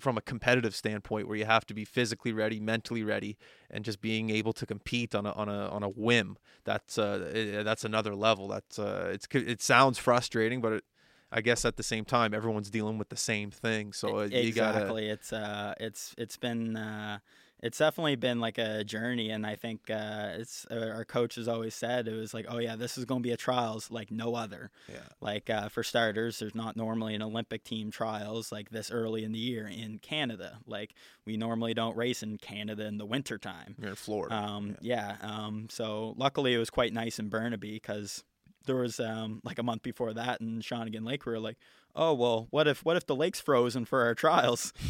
[SPEAKER 1] from a competitive standpoint where you have to be physically ready, mentally ready, and just being able to compete on a on a on a whim. That's uh eh, that's another level. That's uh it's it sounds frustrating, but it, I guess at the same time everyone's dealing with the same thing. So uh, you gotta
[SPEAKER 2] exactly it's uh it's it's been uh it's definitely been like a journey and i think uh it's uh, our coach has always said it was like oh yeah this is going to be a trials like no other
[SPEAKER 1] yeah
[SPEAKER 2] like uh, for starters there's not normally an olympic team trials like this early in the year in canada like we normally don't race in canada in the wintertime
[SPEAKER 1] you're in Florida.
[SPEAKER 2] um, yeah. Um, so luckily it was quite nice in Burnaby because there was um, like a month before that in Shawnigan Lake we were like, oh well, what if what if the lake's frozen for our trials?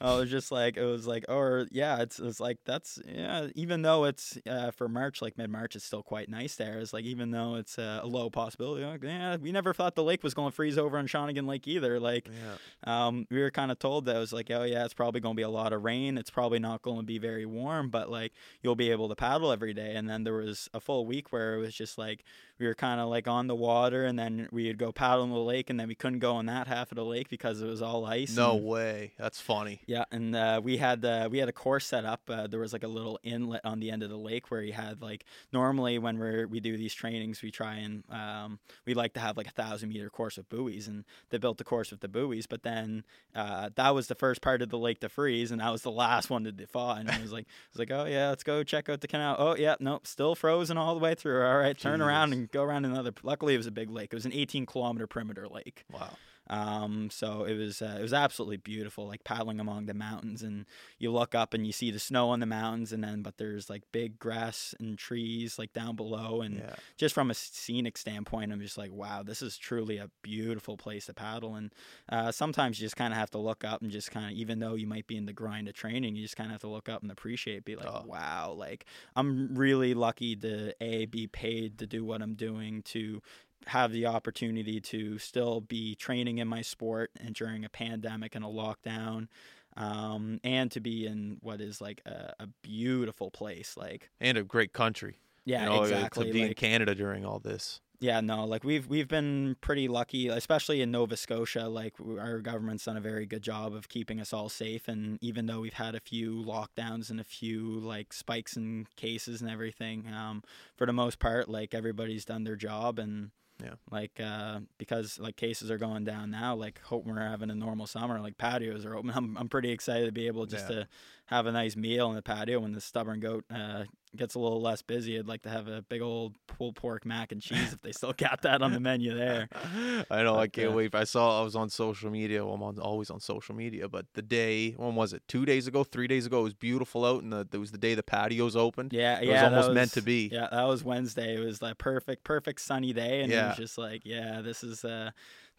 [SPEAKER 2] I was just like, it was like, or yeah, it's it's like that's yeah. Even though it's uh, for March, like mid March, it's still quite nice there. It's like even though it's uh, a low possibility, like, yeah, we never thought the lake was going to freeze over on Shawnigan Lake either. Like
[SPEAKER 1] yeah.
[SPEAKER 2] um, we were kind of told that it was like, oh yeah, it's probably going to be a lot of rain. It's probably not going to be very warm, but like you'll be able to paddle every day. And then there was a full week where it was just like we were kind of like on the water, and then we'd go paddle in the lake, and then we couldn't go on that half of the lake because it was all ice.
[SPEAKER 1] No
[SPEAKER 2] and-
[SPEAKER 1] way. That's funny.
[SPEAKER 2] yeah, and uh, we had uh, we had a course set up. Uh, there was like a little inlet on the end of the lake where you had like normally when we're we do these trainings, we try and um, we like to have like a thousand meter course with buoys, and they built the course with the buoys. But then uh, that was the first part of the lake to freeze, and that was the last one to thaw. And it was like it was like oh yeah, let's go check out the canal. Oh yeah, nope, still frozen all the way through. All right, turn around and go around another. Luckily, it was a big lake. It was an 18 kilometer perimeter lake.
[SPEAKER 1] Wow.
[SPEAKER 2] Um, so it was uh, it was absolutely beautiful, like paddling among the mountains, and you look up and you see the snow on the mountains, and then but there's like big grass and trees like down below, and
[SPEAKER 1] Yeah.
[SPEAKER 2] just from a scenic standpoint, I'm just like, wow, this is truly a beautiful place to paddle. And uh, sometimes you just kind of have to look up and just kind of, even though you might be in the grind of training, you just kind of have to look up and appreciate, be like,
[SPEAKER 1] Oh.
[SPEAKER 2] wow, like I'm really lucky to a be paid to do what I'm doing to have the opportunity to still be training in my sport and during a pandemic and a lockdown um, and to be in what is like a, a beautiful place like
[SPEAKER 1] And a great country.
[SPEAKER 2] yeah
[SPEAKER 1] you know,
[SPEAKER 2] exactly
[SPEAKER 1] To be in Canada during all this.
[SPEAKER 2] yeah no like we've we've been pretty lucky especially in nova scotia like our government's done a very good job of keeping us all safe and even though we've had a few lockdowns and a few like spikes in cases and everything um, for the most part like everybody's done their job and
[SPEAKER 1] Yeah.
[SPEAKER 2] like uh, because like cases are going down now like hope we're having a normal summer like patios are open i'm, I'm pretty excited to be able just
[SPEAKER 1] Yeah.
[SPEAKER 2] to have a nice meal in the patio when the stubborn goat uh, gets a little less busy i'd like to have a big old pulled pork mac and cheese if they still got that on the menu there
[SPEAKER 1] I know. I can't
[SPEAKER 2] uh,
[SPEAKER 1] wait. I saw. I was on social media. Well, I'm on, always on social media. But the day, when was it? Two days ago, three days ago, it was beautiful out, and the, it was the day the patios opened.
[SPEAKER 2] Yeah,
[SPEAKER 1] It was
[SPEAKER 2] yeah, that
[SPEAKER 1] almost meant to be.
[SPEAKER 2] Yeah, that was Wednesday. It was like perfect, perfect sunny day, and it was just like, yeah, this is uh,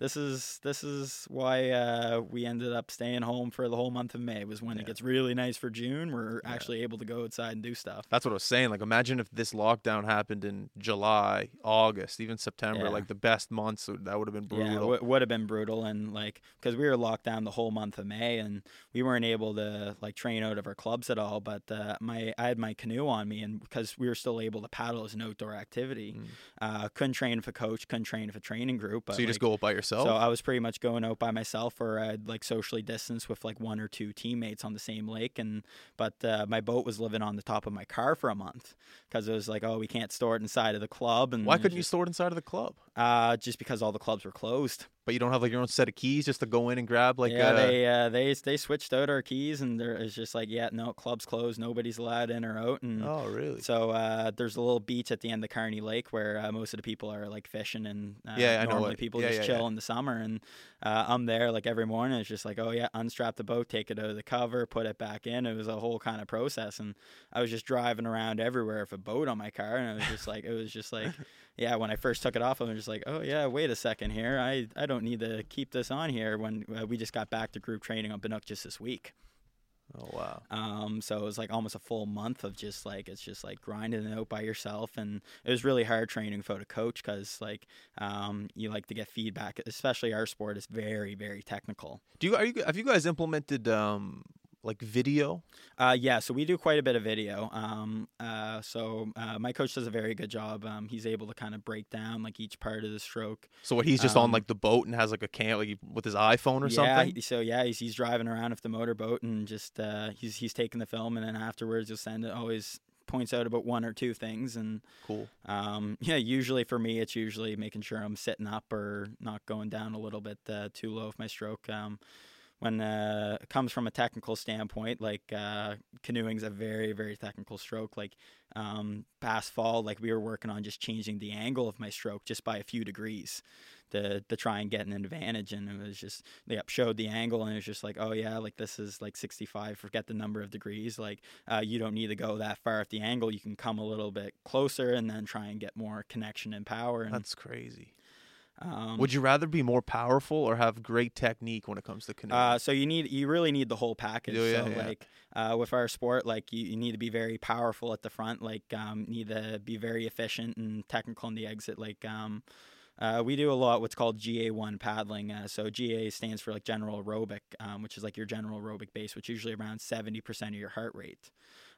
[SPEAKER 2] this is this is why uh, we ended up staying home for the whole month of May. Was when
[SPEAKER 1] Yeah.
[SPEAKER 2] it gets really nice for June. We're
[SPEAKER 1] Yeah.
[SPEAKER 2] actually able to go outside and do stuff.
[SPEAKER 1] That's what I was saying. Like, imagine if this lockdown happened in July, August, even September,
[SPEAKER 2] Yeah.
[SPEAKER 1] like the best months. That would have been brutal.
[SPEAKER 2] Yeah, w- would have been brutal, and like because we were locked down the whole month of May, and we weren't able to like train out of our clubs at all. But uh, my I had my canoe on me, and because we were still able to paddle as an outdoor activity,
[SPEAKER 1] Mm.
[SPEAKER 2] uh, couldn't train with a coach, couldn't train with a training group. But
[SPEAKER 1] so you just
[SPEAKER 2] like,
[SPEAKER 1] go by yourself.
[SPEAKER 2] So I was pretty much going out by myself, or I'd like socially distance with like one or two teammates on the same lake. And but uh, my boat was living on the top of my car for a month because it was like, oh, we can't store it inside of the club. And
[SPEAKER 1] Why couldn't you store it inside of the club?
[SPEAKER 2] Uh, just because all the clubs were closed.
[SPEAKER 1] But you don't have like your own set of keys just to go in and grab like
[SPEAKER 2] yeah,
[SPEAKER 1] uh,
[SPEAKER 2] they uh, they they switched out our keys, and there it's just like, yeah, no, clubs closed, nobody's allowed in or out, and.
[SPEAKER 1] Oh, really?
[SPEAKER 2] So uh, there's a little beach at the end of Carney Lake where uh, most of the people are like fishing and uh,
[SPEAKER 1] Yeah, I
[SPEAKER 2] normally
[SPEAKER 1] it.
[SPEAKER 2] people
[SPEAKER 1] Yeah,
[SPEAKER 2] just
[SPEAKER 1] yeah,
[SPEAKER 2] chill
[SPEAKER 1] yeah.
[SPEAKER 2] in the summer and uh, I'm there like every morning. It's just like oh yeah, unstrap the boat, take it out of the cover, put it back in. It was a whole kind of process and I was just driving around everywhere with a boat on my car and it was just like it was just like yeah. When I first took it off, I was just like oh yeah, wait a second here, I I don't need to keep this on here. When uh, we just got back to group training on Banook just this week.
[SPEAKER 1] oh, wow.
[SPEAKER 2] Um, so it was like almost a full month of just like it's just like grinding it out by yourself, and it was really hard training for a coach because like um, you like to get feedback, especially our sport is very very technical.
[SPEAKER 1] Do you are you have you guys implemented um like video?
[SPEAKER 2] Uh, yeah, so we do quite a bit of video. Um, uh, so uh, my coach does a very good job. Um, he's able to kind of break down like each part of the stroke.
[SPEAKER 1] So what he's just on
[SPEAKER 2] Um,
[SPEAKER 1] like the boat and has like a cam like with his iPhone or
[SPEAKER 2] yeah,
[SPEAKER 1] something?
[SPEAKER 2] he- so yeah, he's, he's driving around with the motorboat and just uh, he's he's taking the film, and then afterwards he'll send it. Always points out about one or two things and
[SPEAKER 1] Cool.
[SPEAKER 2] Um, yeah, usually for me, it's usually making sure I'm sitting up or not going down a little bit uh, too low with my stroke. Um, when uh, it comes from a technical standpoint, like uh, canoeing's a very, very technical stroke. Like um, past fall, like we were working on just changing the angle of my stroke just by a few degrees to to try and get an advantage. And it was just they up showed the angle, and it was just like, oh yeah, like this is like 65. Forget the number of degrees. Like uh, you don't need to go that far at the angle. You can come a little bit closer and then try and get more connection and power. And
[SPEAKER 1] That's crazy.
[SPEAKER 2] Um,
[SPEAKER 1] Would you rather be more powerful or have great technique when it comes to canoeing?
[SPEAKER 2] Uh, so you need you really need the whole package.
[SPEAKER 1] Yeah,
[SPEAKER 2] so
[SPEAKER 1] yeah.
[SPEAKER 2] like uh, with our sport, like you, you need to be very powerful at the front. Like um, need to be very efficient and technical in the exit. Like um, uh, we do a lot what's called GA1 paddling. Uh, so GA stands for like general aerobic, um, which is like your general aerobic base, which is usually around 70% of your heart rate.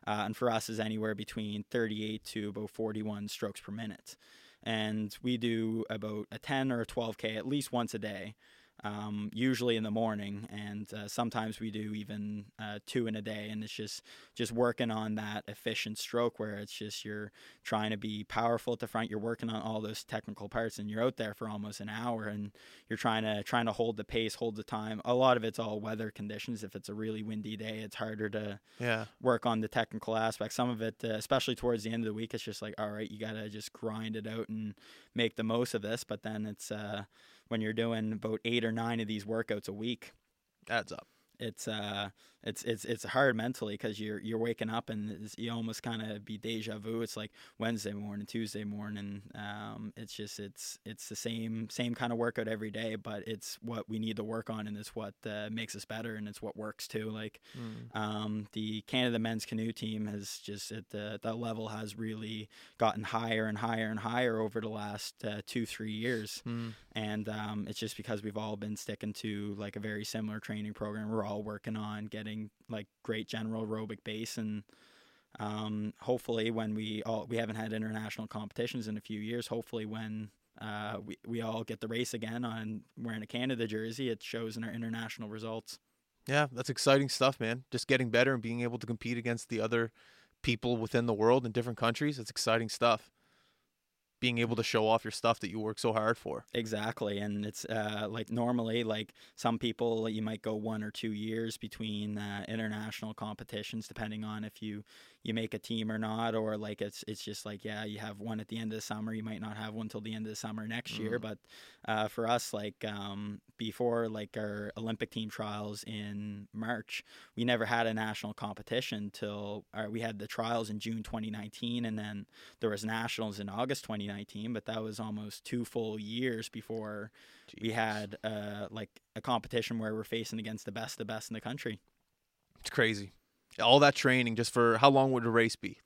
[SPEAKER 2] Uh, and for us is anywhere between 38 to about 41 strokes per minute. And we do about a 10 or a 12K at least once a day um, usually in the morning, and uh, sometimes we do even uh, two in a day. And it's just just working on that efficient stroke where it's just you're trying to be powerful at the front. You're working on all those technical parts, and you're out there for almost an hour, and you're trying to trying to hold the pace, hold the time. A lot of it's all weather conditions. If it's a really windy day, it's harder to
[SPEAKER 1] yeah.
[SPEAKER 2] work on the technical aspects. Some of it, uh, especially towards the end of the week, it's just like, all right, you gotta just grind it out and make the most of this. But then it's uh, when you're doing about eight or nine of these workouts a week,
[SPEAKER 1] Adds up.
[SPEAKER 2] It's uh, it's it's it's hard mentally because you're you're waking up and it's, you almost kind of be deja vu. It's like Wednesday morning, Tuesday morning. Um, it's just it's it's the same same kind of workout every day, but it's what we need to work on and it's what uh, makes us better and it's what works too. Like
[SPEAKER 1] Mm.
[SPEAKER 2] um, the Canada men's canoe team has just at the that level has really gotten higher and higher and higher over the last uh, two three years,
[SPEAKER 1] Mm.
[SPEAKER 2] and um, it's just because we've all been sticking to like a very similar training program. We're all working on getting like great general aerobic base and. Um, hopefully, when we all we haven't had international competitions in a few years. Hopefully, when uh, we we all get the race again on wearing a Canada jersey, it shows in our international results.
[SPEAKER 1] Yeah, that's exciting stuff, man. Just getting better and being able to compete against the other people within the world in different countries. It's exciting stuff. Being able to show off your stuff that you work so hard for.
[SPEAKER 2] Exactly, and it's uh, like normally, like some people, you might go one or two years between uh, international competitions, depending on if you you make a team or not, or like it's it's just like yeah, you have one at the end of the summer, you might not have one till the end of the summer next year.
[SPEAKER 1] Mhm.
[SPEAKER 2] But uh, for us, like um, before, like our Olympic team trials in March, we never had a national competition till we had the trials in June 2019, and then there was nationals in August 2019. But that was almost two full years before we had uh, like a competition where we're facing against the best, the best in the country.
[SPEAKER 1] It's crazy. All that training just for how long would a race be?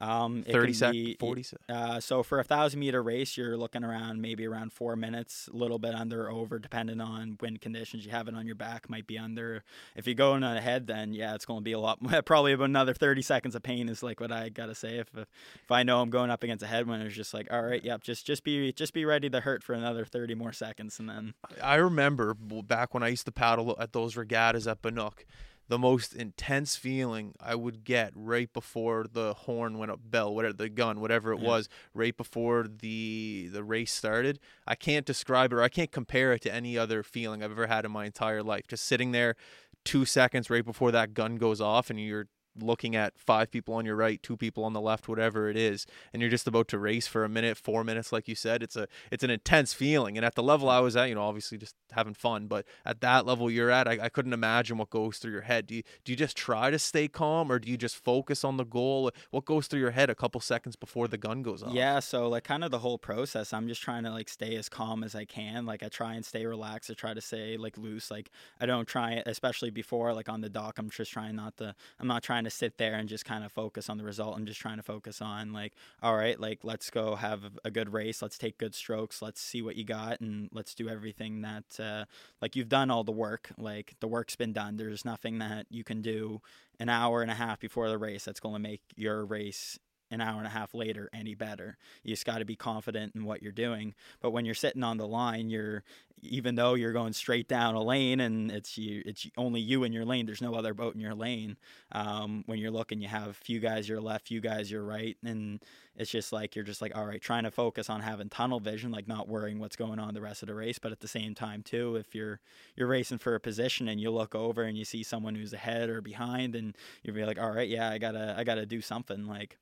[SPEAKER 2] Um,
[SPEAKER 1] 30 seconds, 40
[SPEAKER 2] uh, so for a thousand meter race, you're looking around maybe around four minutes, a little bit under over, depending on wind conditions. You have it on your back, might be under. If you're going ahead, then yeah, it's going to be a lot. Probably about another 30 seconds of pain is like what I gotta say. If if I know I'm going up against a headwind, it's just like, all right, yep, just just be just be ready to hurt for another 30 more seconds, and then.
[SPEAKER 1] I remember back when I used to paddle at those regattas at Banook the most intense feeling I would get right before the horn went up, bell, whatever the gun, whatever it yeah. was, right before the the race started. I can't describe it or I can't compare it to any other feeling I've ever had in my entire life. Just sitting there, two seconds right before that gun goes off, and you're looking at five people on your right, two people on the left, whatever it is, and you're just about to race for a minute, four minutes, like you said. It's a it's an intense feeling. And at the level I was at, you know, obviously just having fun, but at that level you're at, I, I couldn't imagine what goes through your head. Do you do you just try to stay calm or do you just focus on the goal? What goes through your head a couple seconds before the gun goes off?
[SPEAKER 2] Yeah, so like kind of the whole process, I'm just trying to like stay as calm as I can. Like I try and stay relaxed. I try to stay like loose. Like I don't try, especially before like on the dock. I'm just trying not to. I'm not trying to sit there and just kind of focus on the result. I'm just trying to focus on like, all right, like let's go have a good race. Let's take good strokes. Let's see what you got, and let's do everything that uh, like you've done all the work. Like the work's been done. There's nothing that you can do an hour and a half before the race that's going to make your race an hour and a half later any better. You just got to be confident in what you're doing. But when you're sitting on the line, you're even though you're going straight down a lane and it's you, it's only you in your lane. There's no other boat in your lane. Um, when you're looking, you have few guys your left, few guys your right, and it's just like you're just like all right, trying to focus on having tunnel vision, like not worrying what's going on the rest of the race. But at the same time, too, if you're you're racing for a position and you look over and you see someone who's ahead or behind, and you'll be like, all right, yeah, I gotta I gotta do something like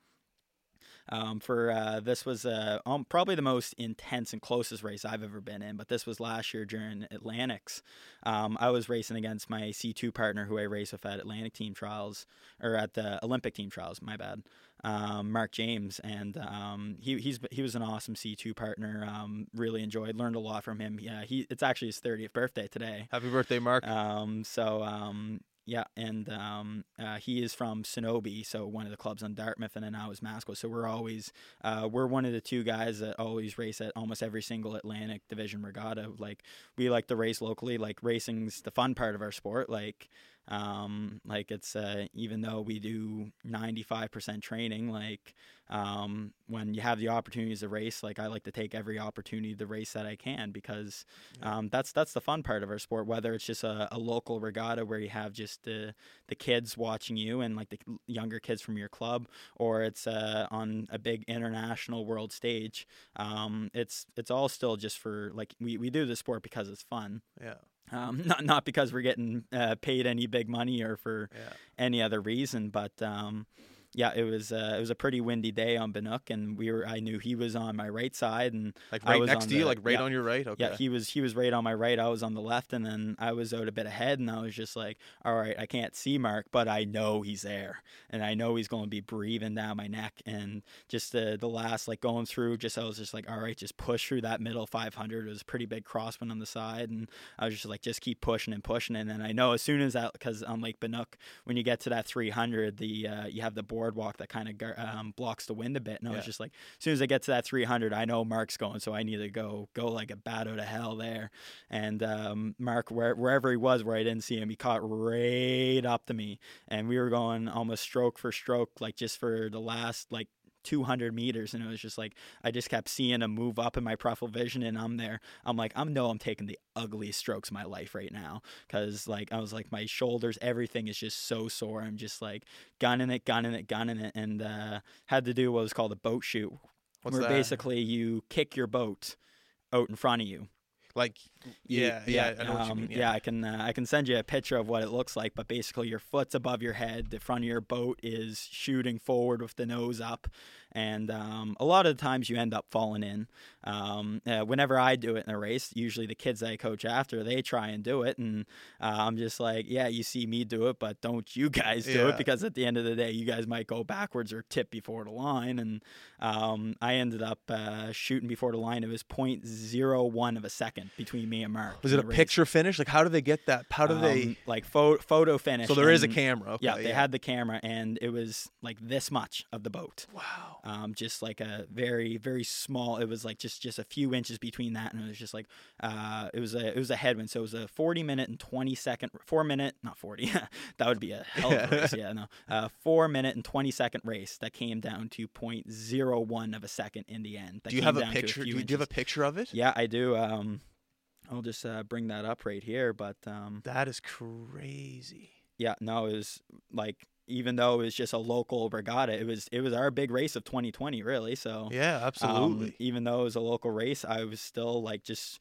[SPEAKER 2] um, for uh, this was uh, um, probably the most intense and closest race I've ever been in. But this was last year during Atlantics. Um, I was racing against my C2 partner who I race with at Atlantic Team Trials or at the Olympic Team Trials. My bad. Um, Mark James, and um, he he's he was an awesome C2 partner. Um, really enjoyed, learned a lot from him. Yeah, he it's actually his 30th birthday today.
[SPEAKER 1] Happy birthday, Mark.
[SPEAKER 2] Um, so um, yeah, and um, uh, he is from Senobe, so one of the clubs on Dartmouth, and then now is Maskwa. So we're always uh, we're one of the two guys that always race at almost every single Atlantic Division regatta. Like we like to race locally. Like racing's the fun part of our sport. Like um, like it's uh, even though we do 95% training, like um, when you have the opportunities to race, like I like to take every opportunity to race that I can because um, that's that's the fun part of our sport. Whether it's just a, a, local regatta where you have just the the kids watching you and like the younger kids from your club, or it's uh, on a big international world stage. Um, it's it's all still just for like we, we do the sport because it's fun.
[SPEAKER 1] Yeah.
[SPEAKER 2] Um, not not because we're getting uh, paid any big money or for yeah. any other reason, but um, yeah, it was uh, it was a pretty windy day on Banook, and we were I knew he was on my right side, and
[SPEAKER 1] like right
[SPEAKER 2] I was
[SPEAKER 1] next
[SPEAKER 2] to
[SPEAKER 1] you, like right yeah, on your right. Okay.
[SPEAKER 2] Yeah, he was he was right on my right. I was on the left, and then I was out a bit ahead, and I was just like, all right, I can't see Mark, but I know he's there, and I know he's going to be breathing down my neck, and just the the last like going through, just I was just like, all right, just push through that middle 500. It was a pretty big crosswind on the side, and I was just like, just keep pushing and pushing, and then I know as soon as that because on Lake Banook, when you get to that 300, the uh, you have the boardwalk that kind of um, blocks the wind a bit. And I was just like, as soon as I get to that 300, I know Mark's going, so I need to go go like a bat out of hell there. And um, Mark, where, wherever he was, where I didn't see him, he caught right up to me, and we were going almost stroke for stroke, like just for the last like 200 meters and it was just like i just kept seeing him move up in my peripheral vision and i'm there. I'm like i know i'm taking the ugliest strokes of my life right now. Because like i was like my shoulders everything is just so sore. I'm just like gunning it gunning it gunning it and uh, had to do what was called a boat shoot
[SPEAKER 1] What's
[SPEAKER 2] where
[SPEAKER 1] that?
[SPEAKER 2] basically you kick your boat out in front of you
[SPEAKER 1] like yeah, yeah, yeah, I know um, what you mean.
[SPEAKER 2] Yeah, yeah I can uh, I can send you a picture of what it looks like. But basically, your foot's above your head, the front of your boat is shooting forward with the nose up, and um, a lot of the times you end up falling in. Um, uh, whenever I do it in a race, usually the kids I coach after they try and do it, and uh, I'm just like, yeah, you see me do it, but don't you guys do yeah. it because at the end of the day, you guys might go backwards or tip before the line, and um, I ended up uh, shooting before the line. It was 0.01 of a second between me and Mark.
[SPEAKER 1] Was it a
[SPEAKER 2] race.
[SPEAKER 1] picture finish? Like, how do they get that? How do um, they
[SPEAKER 2] like pho- photo finish?
[SPEAKER 1] So there is a camera. Okay,
[SPEAKER 2] yeah, they had the camera, and it was like this much of the boat.
[SPEAKER 1] Wow.
[SPEAKER 2] Um, just like a very very small. It was like just just a few inches between that, and it was just like uh, it was a it was a headwind. So it was a 40 minute and 20 second, four minute, not 40. that would be a hell of a race. Yeah, no, uh, four minute and 20 second race that came down to 0.01 of a second in the end.
[SPEAKER 1] do you have a picture? A do, you, do, you, have a picture of it?
[SPEAKER 2] Yeah, I do. Um, I'll just uh, bring that up right here. But um,
[SPEAKER 1] that is crazy.
[SPEAKER 2] Yeah, no, it was like even though it was just a local regatta, it was it was our big race of 2020, really. So
[SPEAKER 1] yeah, absolutely.
[SPEAKER 2] Um, even though it was a local race, I was still like just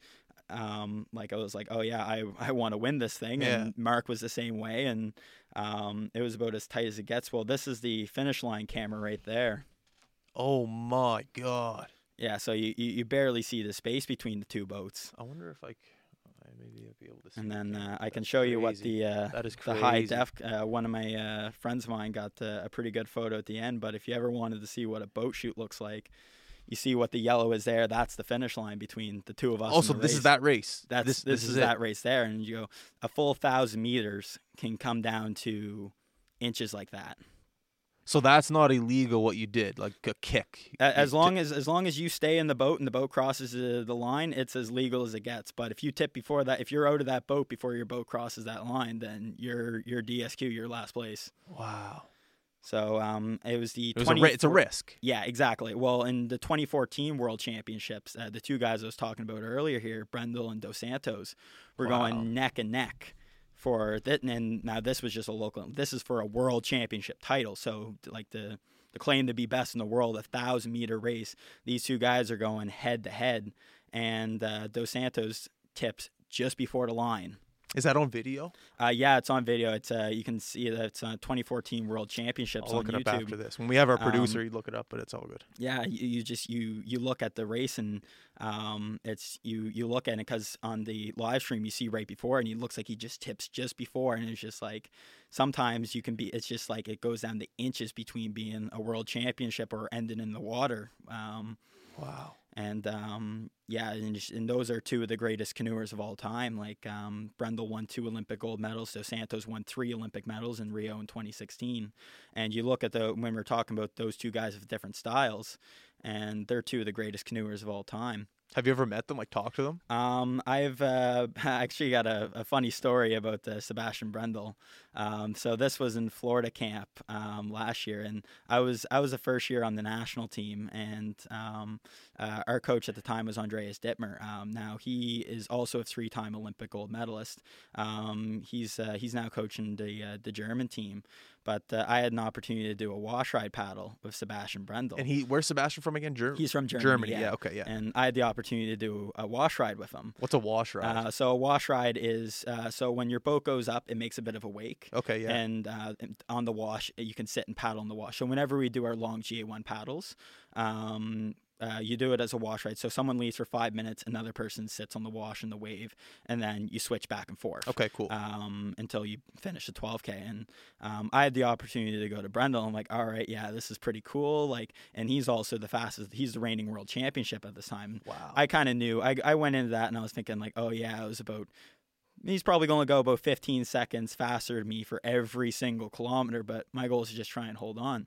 [SPEAKER 2] um, like I was like, oh yeah, I I want to win this thing, yeah. and Mark was the same way, and um, it was about as tight as it gets. Well, this is the finish line camera right there.
[SPEAKER 1] Oh my god.
[SPEAKER 2] Yeah, so you, you, you barely see the space between the two boats.
[SPEAKER 1] I wonder if like maybe I'll be able to see.
[SPEAKER 2] And then uh, I can show crazy. you what the uh,
[SPEAKER 1] that is
[SPEAKER 2] the high def. Uh, one of my uh, friends of mine got uh, a pretty good photo at the end. But if you ever wanted to see what a boat shoot looks like, you see what the yellow is there. That's the finish line between the two of us.
[SPEAKER 1] Also, this
[SPEAKER 2] race.
[SPEAKER 1] is that race.
[SPEAKER 2] That's
[SPEAKER 1] this.
[SPEAKER 2] This,
[SPEAKER 1] this
[SPEAKER 2] is,
[SPEAKER 1] is
[SPEAKER 2] that race there, and you go a full thousand meters can come down to inches like that.
[SPEAKER 1] So that's not illegal what you did, like a kick.
[SPEAKER 2] As long as as long as you stay in the boat and the boat crosses the, the line, it's as legal as it gets. But if you tip before that, if you're out of that boat before your boat crosses that line, then you're you're DSQ, you're last place.
[SPEAKER 1] Wow.
[SPEAKER 2] So um, it was the
[SPEAKER 1] it was a, it's a risk.
[SPEAKER 2] Yeah, exactly. Well, in the 2014 World Championships, uh, the two guys I was talking about earlier here, Brendel and Dos Santos, were wow. going neck and neck for that. And now this was just a local. This is for a world championship title. So like the the claim to be best in the world, a thousand meter race. These two guys are going head to head, and uh, Dos Santos tips just before the line
[SPEAKER 1] is that on video?
[SPEAKER 2] Uh, yeah, it's on video. It's uh, you can see that it's on 2014 World Championships
[SPEAKER 1] I'll look
[SPEAKER 2] on
[SPEAKER 1] it
[SPEAKER 2] YouTube.
[SPEAKER 1] up after this. When we have our producer, um, you look it up, but it's all good.
[SPEAKER 2] Yeah, you, you just you you look at the race and um, it's you you look at it because on the live stream you see right before and it looks like he just tips just before and it's just like sometimes you can be it's just like it goes down the inches between being a world championship or ending in the water. Um,
[SPEAKER 1] wow
[SPEAKER 2] and um, yeah, and, and, those are two of the greatest canoers of all time. Like um, Brendel won two Olympic gold medals, Dos Santos won three Olympic medals in Rio in 2016. And you look at the when we're talking about those two guys of different styles, and they're two of the greatest canoers of all time.
[SPEAKER 1] Have you ever met them? Like talked to them?
[SPEAKER 2] Um, I've uh, actually got a, a, funny story about uh, Sebastian Brendel. Um, so this was in Florida camp um, last year, and I was I was the first year on the national team, and um, uh, our coach at the time was Andreas Dittmer. Um, now he is also a three-time Olympic gold medalist. Um, he's uh, he's now coaching the uh, the German team. But uh, I had an opportunity to do a wash ride paddle with Sebastian Brendel.
[SPEAKER 1] And he, where's Sebastian from again? Germany.
[SPEAKER 2] He's from Germany.
[SPEAKER 1] Germany,
[SPEAKER 2] yeah.
[SPEAKER 1] yeah. okay, yeah.
[SPEAKER 2] And I had the opportunity to do a wash ride with them.
[SPEAKER 1] What's a wash ride?
[SPEAKER 2] Uh, so a wash ride is uh, so when your boat goes up, it makes a bit of a wake.
[SPEAKER 1] Okay, yeah.
[SPEAKER 2] And uh, on the wash, you can sit and paddle on the wash. So whenever we do our long GA1 paddles, um, uh, you do it as a wash ride. So someone leaves for five minutes, another person sits on the wash and the wave, and then you switch back and forth.
[SPEAKER 1] Okay, cool.
[SPEAKER 2] Um, until you finish the 12k. And um, I had the opportunity to go to Brendel. I'm like, all right, yeah, this is pretty cool. Like, and he's also the fastest. He's the reigning world championship at this time.
[SPEAKER 1] Wow.
[SPEAKER 2] I kind of knew. I I went into that and I was thinking like, oh yeah, it was about. He's probably going to go about 15 seconds faster than me for every single kilometer, but my goal is to just try and hold on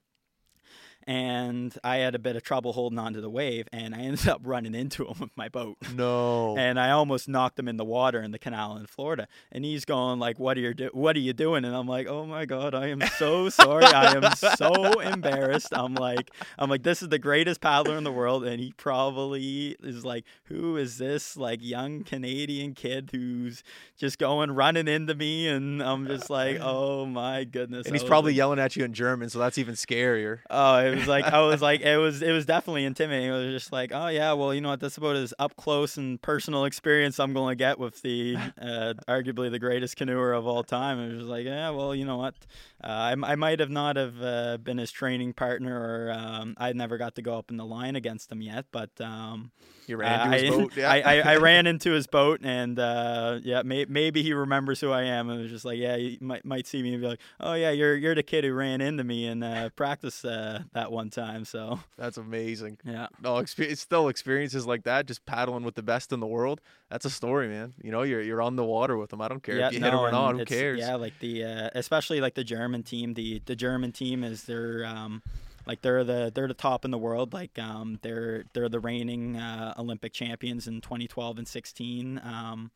[SPEAKER 2] and I had a bit of trouble holding onto the wave, and I ended up running into him with my boat.
[SPEAKER 1] No.
[SPEAKER 2] and I almost knocked him in the water in the canal in Florida. And he's going like, "What are you do- What are you doing?" And I'm like, "Oh my god, I am so sorry. I am so embarrassed." I'm like, I'm like, this is the greatest paddler in the world, and he probably is like, "Who is this like young Canadian kid who's just going running into me?" And I'm just like, "Oh my goodness."
[SPEAKER 1] And he's probably like, yelling at you in German, so that's even scarier.
[SPEAKER 2] Oh, was like I was like it was it was definitely intimidating. It was just like, oh yeah, well you know what, that's about as up close and personal experience I'm going to get with the uh, arguably the greatest canoeer of all time. It was like, yeah, well you know what, uh, I, I might have not have uh, been his training partner or um, I never got to go up in the line against him yet, but um,
[SPEAKER 1] you ran into his
[SPEAKER 2] I,
[SPEAKER 1] boat. Yeah.
[SPEAKER 2] I, I, I, ran into his boat and uh, yeah, may, maybe he remembers who I am. And it was just like, yeah, you might might see me and be like, oh yeah, you're you're the kid who ran into me in uh, practice uh, that one time. So
[SPEAKER 1] that's amazing.
[SPEAKER 2] Yeah.
[SPEAKER 1] No, experience, still experiences like that, just paddling with the best in the world. That's a story, man. You know, you're you're on the water with them. I don't care
[SPEAKER 2] yeah,
[SPEAKER 1] if you
[SPEAKER 2] no,
[SPEAKER 1] hit them or not. Who cares?
[SPEAKER 2] Yeah, like the uh, especially like the German team. The the German team is their um, like they're the they're the top in the world. Like um, they're they're the reigning uh, Olympic champions in 2012 and 16. Um,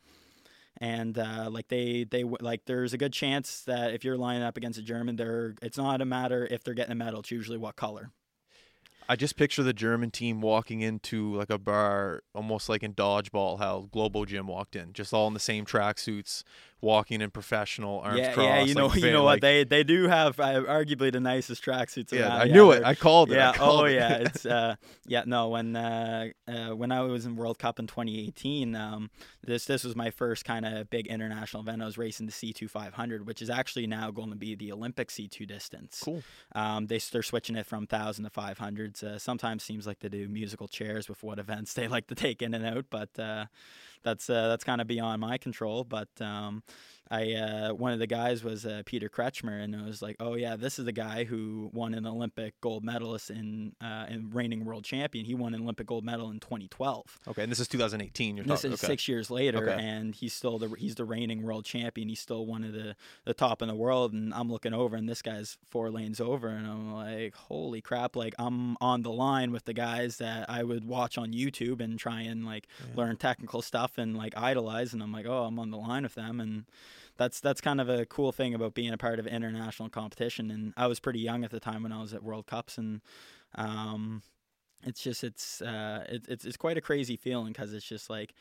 [SPEAKER 2] and uh, like they they like there's a good chance that if you're lining up against a German, they're it's not a matter if they're getting a medal. It's usually what color.
[SPEAKER 1] I just picture the German team walking into like a bar, almost like in dodgeball, how Globo Gym walked in, just all in the same tracksuits, walking in professional arms
[SPEAKER 2] yeah,
[SPEAKER 1] crossed.
[SPEAKER 2] Yeah, you know,
[SPEAKER 1] like,
[SPEAKER 2] you know
[SPEAKER 1] like,
[SPEAKER 2] what they they do have uh, arguably the nicest tracksuits.
[SPEAKER 1] Yeah,
[SPEAKER 2] around.
[SPEAKER 1] I
[SPEAKER 2] yeah,
[SPEAKER 1] knew it. I called it.
[SPEAKER 2] Yeah.
[SPEAKER 1] Called
[SPEAKER 2] oh
[SPEAKER 1] it.
[SPEAKER 2] yeah. It's uh yeah no when uh, uh when I was in World Cup in 2018 um this this was my first kind of big international event. I was racing the C2 500, which is actually now going to be the Olympic C2 distance.
[SPEAKER 1] Cool.
[SPEAKER 2] Um they they're switching it from thousand to 500s. Uh, sometimes seems like they do musical chairs with what events they like to take in and out, but uh, that's uh, that's kind of beyond my control. But um, I uh, one of the guys was uh, Peter Kretschmer, and it was like, oh yeah, this is the guy who won an Olympic gold medalist in uh, and reigning world champion. He won an Olympic gold medal in 2012.
[SPEAKER 1] Okay, and this is 2018. You're
[SPEAKER 2] this
[SPEAKER 1] talking.
[SPEAKER 2] is
[SPEAKER 1] okay.
[SPEAKER 2] six years later,
[SPEAKER 1] Okay.
[SPEAKER 2] and he's still the he's the reigning world champion. He's still one of the the top in the world, and I'm looking over, and this guy's four lanes over, and I'm like, holy crap! Like I'm on the line with the guys that I would watch on YouTube and try and like
[SPEAKER 1] Yeah.
[SPEAKER 2] learn technical stuff and like idolize, and I'm like, oh, I'm on the line with them, and that's that's kind of a cool thing about being a part of international competition. And I was pretty young at the time when I was at World Cups, and um, it's just it's uh, it, it's it's quite a crazy feeling because it's just like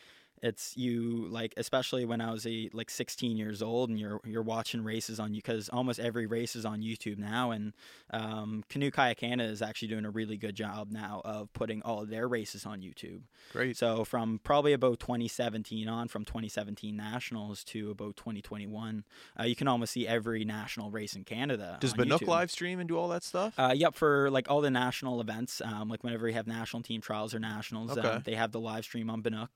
[SPEAKER 2] it's you like especially when I was a like 16 years old and you're you're watching races on you because almost every race is on YouTube now and um, Canoe Kayak Canada is actually doing a really good job now of putting all of their races on YouTube.
[SPEAKER 1] Great.
[SPEAKER 2] So from probably about 2017 on, from 2017 nationals to about 2021, uh, you can almost see every national race in Canada.
[SPEAKER 1] Does
[SPEAKER 2] YouTube.
[SPEAKER 1] live stream and do all that stuff?
[SPEAKER 2] Uh, yep, for like all the national events, um, like whenever we have national team trials or nationals,
[SPEAKER 1] Okay.
[SPEAKER 2] um, they have the live stream on Banook.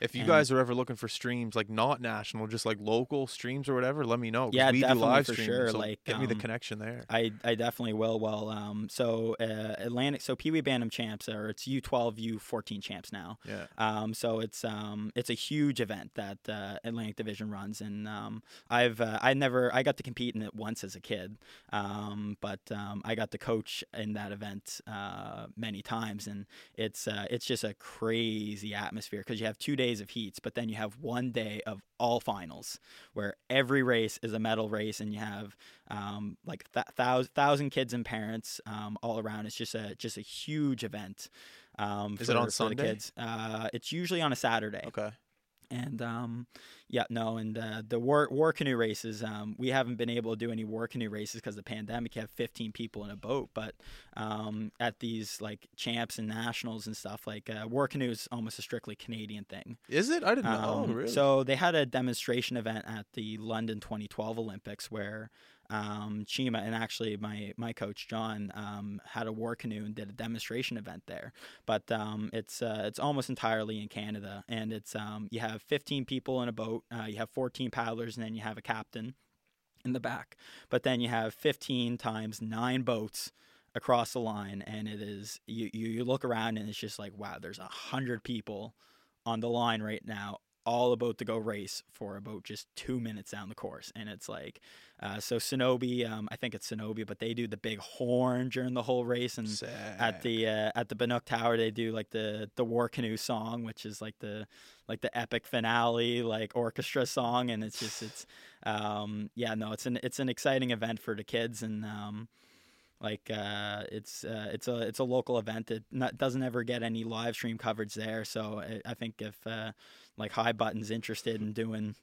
[SPEAKER 1] if you
[SPEAKER 2] and-
[SPEAKER 1] guys are ever looking for streams like not national, just like local streams or whatever, let me know.
[SPEAKER 2] Yeah,
[SPEAKER 1] we do
[SPEAKER 2] definitely,
[SPEAKER 1] live
[SPEAKER 2] for
[SPEAKER 1] streaming,
[SPEAKER 2] sure,
[SPEAKER 1] So
[SPEAKER 2] like,
[SPEAKER 1] get me the
[SPEAKER 2] um,
[SPEAKER 1] connection there.
[SPEAKER 2] I, I definitely will. Well, um, so uh, Atlantic, so Pee Wee Bantam champs, or it's U12, U14 champs now.
[SPEAKER 1] Yeah.
[SPEAKER 2] Um, so it's um, it's a huge event that uh, Atlantic Division runs, and um, I've uh, I never I got to compete in it once as a kid, um, but um, I got to coach in that event uh, many times, and it's uh, it's just a crazy atmosphere because you have two days of heats, but then you have one day of all finals where every race is a medal race, and you have um, like th- thousand thousand kids and parents um, all around. It's just a just a huge event. Um,
[SPEAKER 1] Is
[SPEAKER 2] for,
[SPEAKER 1] it on Sunday?
[SPEAKER 2] The kids. Uh, it's usually on a Saturday.
[SPEAKER 1] Okay.
[SPEAKER 2] And um, yeah, no, and uh, the war war canoe races, um, we haven't been able to do any war canoe races because the pandemic. You have 15 people in a boat, but um, at these like champs and nationals and stuff, like uh, war canoe is almost a strictly Canadian thing.
[SPEAKER 1] Is it? I didn't know.
[SPEAKER 2] Um,
[SPEAKER 1] oh, really?
[SPEAKER 2] So they had a demonstration event at the London 2012 Olympics where um, Chima and actually my my coach John um, had a war canoe and did a demonstration event there. But um, it's uh, it's almost entirely in Canada, and it's um, you have 15 people in a boat, uh, you have 14 paddlers, and then you have a captain in the back. But then you have 15 times nine boats across the line, and it is you you, you look around and it's just like wow, there's a hundred people on the line right now all about to go race for about just two minutes down the course and it's like uh, so Senobe um, I think it's Senobe but they do the big horn during the whole race and at the uh, at the Banook Tower they do like the the war canoe song which is like the like the epic finale like orchestra song and it's just it's um yeah no it's an it's an exciting event for the kids and um like uh, it's uh, it's a it's a local event. It not, doesn't ever get any live stream coverage there. So I, I think if uh, like High Button's interested in doing,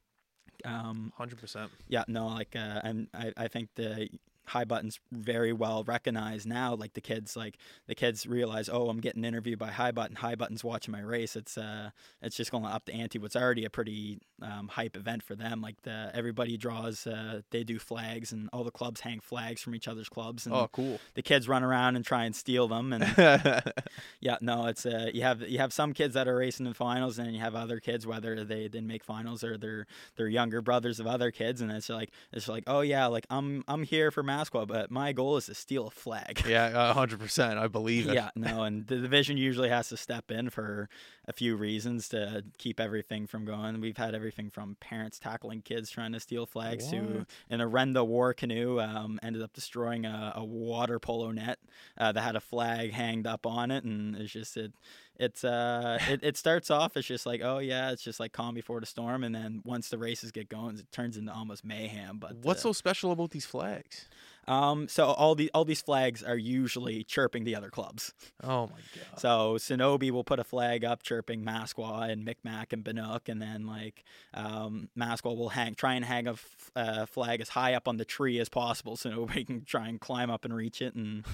[SPEAKER 2] um,
[SPEAKER 1] Hundred percent.
[SPEAKER 2] yeah, no, like uh, I'm, I I think the high buttons very well recognized now. Like the kids, like the kids realize, oh, I'm getting interviewed by high button. High button's watching my race. It's uh, it's just going to up the ante. What's already a pretty um, hype event for them. Like the everybody draws, uh, they do flags, and all the clubs hang flags from each other's clubs. And
[SPEAKER 1] oh, cool.
[SPEAKER 2] The kids run around and try and steal them. And yeah, no, it's uh, you have you have some kids that are racing in finals, and you have other kids whether they didn't make finals or they're they're younger brothers of other kids, and it's like it's like oh yeah, like I'm I'm here for But my goal is to steal a flag.
[SPEAKER 1] Yeah, hundred percent. I believe it.
[SPEAKER 2] Yeah, no, and the division usually has to step in for a few reasons to keep everything from going. We've had everything from parents tackling kids trying to steal flags what? to an Orenda war canoe um, ended up destroying a, a water polo net uh, that had a flag hanged up on it, and it's just it it's uh it, it starts off it's just like oh yeah it's just like calm before the storm and then once the races get going it turns into almost mayhem but
[SPEAKER 1] what's
[SPEAKER 2] uh,
[SPEAKER 1] so special about these flags
[SPEAKER 2] um, so all the all these flags are usually chirping the other clubs.
[SPEAKER 1] Oh my god!
[SPEAKER 2] So Senobe will put a flag up chirping Maskwa and Micmac and Banook, and then like um, Maskwa will hang try and hang a f- uh, flag as high up on the tree as possible so nobody can try and climb up and reach it and.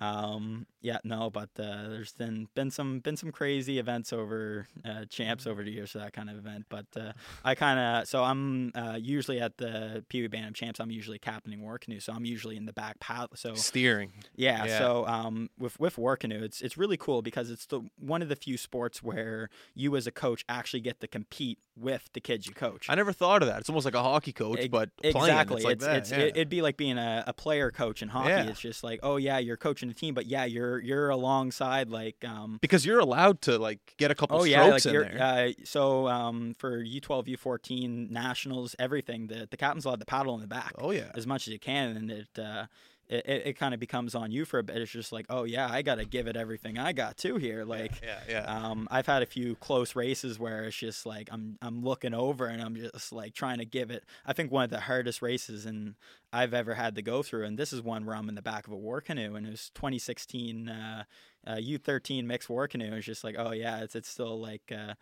[SPEAKER 2] Um, yeah, no, but uh, there's been been some been some crazy events over uh, champs over the years for that kind of event. But uh, I kind of so I'm uh, usually at the Pee Wee Bantam champs. I'm usually captaining war canoe, so I'm usually in the back paddle. So
[SPEAKER 1] steering.
[SPEAKER 2] Yeah, yeah. So um, with with war canoe, it's it's really cool because it's the one of the few sports where you as a coach actually get to compete with the kids you coach.
[SPEAKER 1] I never thought of that. It's almost like a hockey coach, it, but
[SPEAKER 2] exactly.
[SPEAKER 1] It's, like
[SPEAKER 2] it's,
[SPEAKER 1] that.
[SPEAKER 2] it's
[SPEAKER 1] yeah.
[SPEAKER 2] it, would be like being a, a, player coach in hockey. Yeah. It's just like, oh yeah, you're coaching a team, but yeah, you're you're alongside like um
[SPEAKER 1] because you're allowed to like get a couple
[SPEAKER 2] oh,
[SPEAKER 1] strokes
[SPEAKER 2] yeah, like
[SPEAKER 1] in there.
[SPEAKER 2] Uh, so um for U12, U14 nationals, everything the the captain's allowed to paddle in the back.
[SPEAKER 1] Oh yeah,
[SPEAKER 2] as much as you can, and it. Uh, it, it, it kind of becomes on you for a bit. It's just like, oh yeah, I got to give it everything I got too here. Like,
[SPEAKER 1] yeah, yeah. yeah.
[SPEAKER 2] Um, I've had a few close races where it's just like I'm I'm looking over and I'm just like trying to give it. I think one of the hardest races and I've ever had to go through, and this is one where I'm in the back of a war canoe, and it was 2016 uh, uh, U13 mixed war canoe. It's just like, oh yeah, it's it's still like. Uh,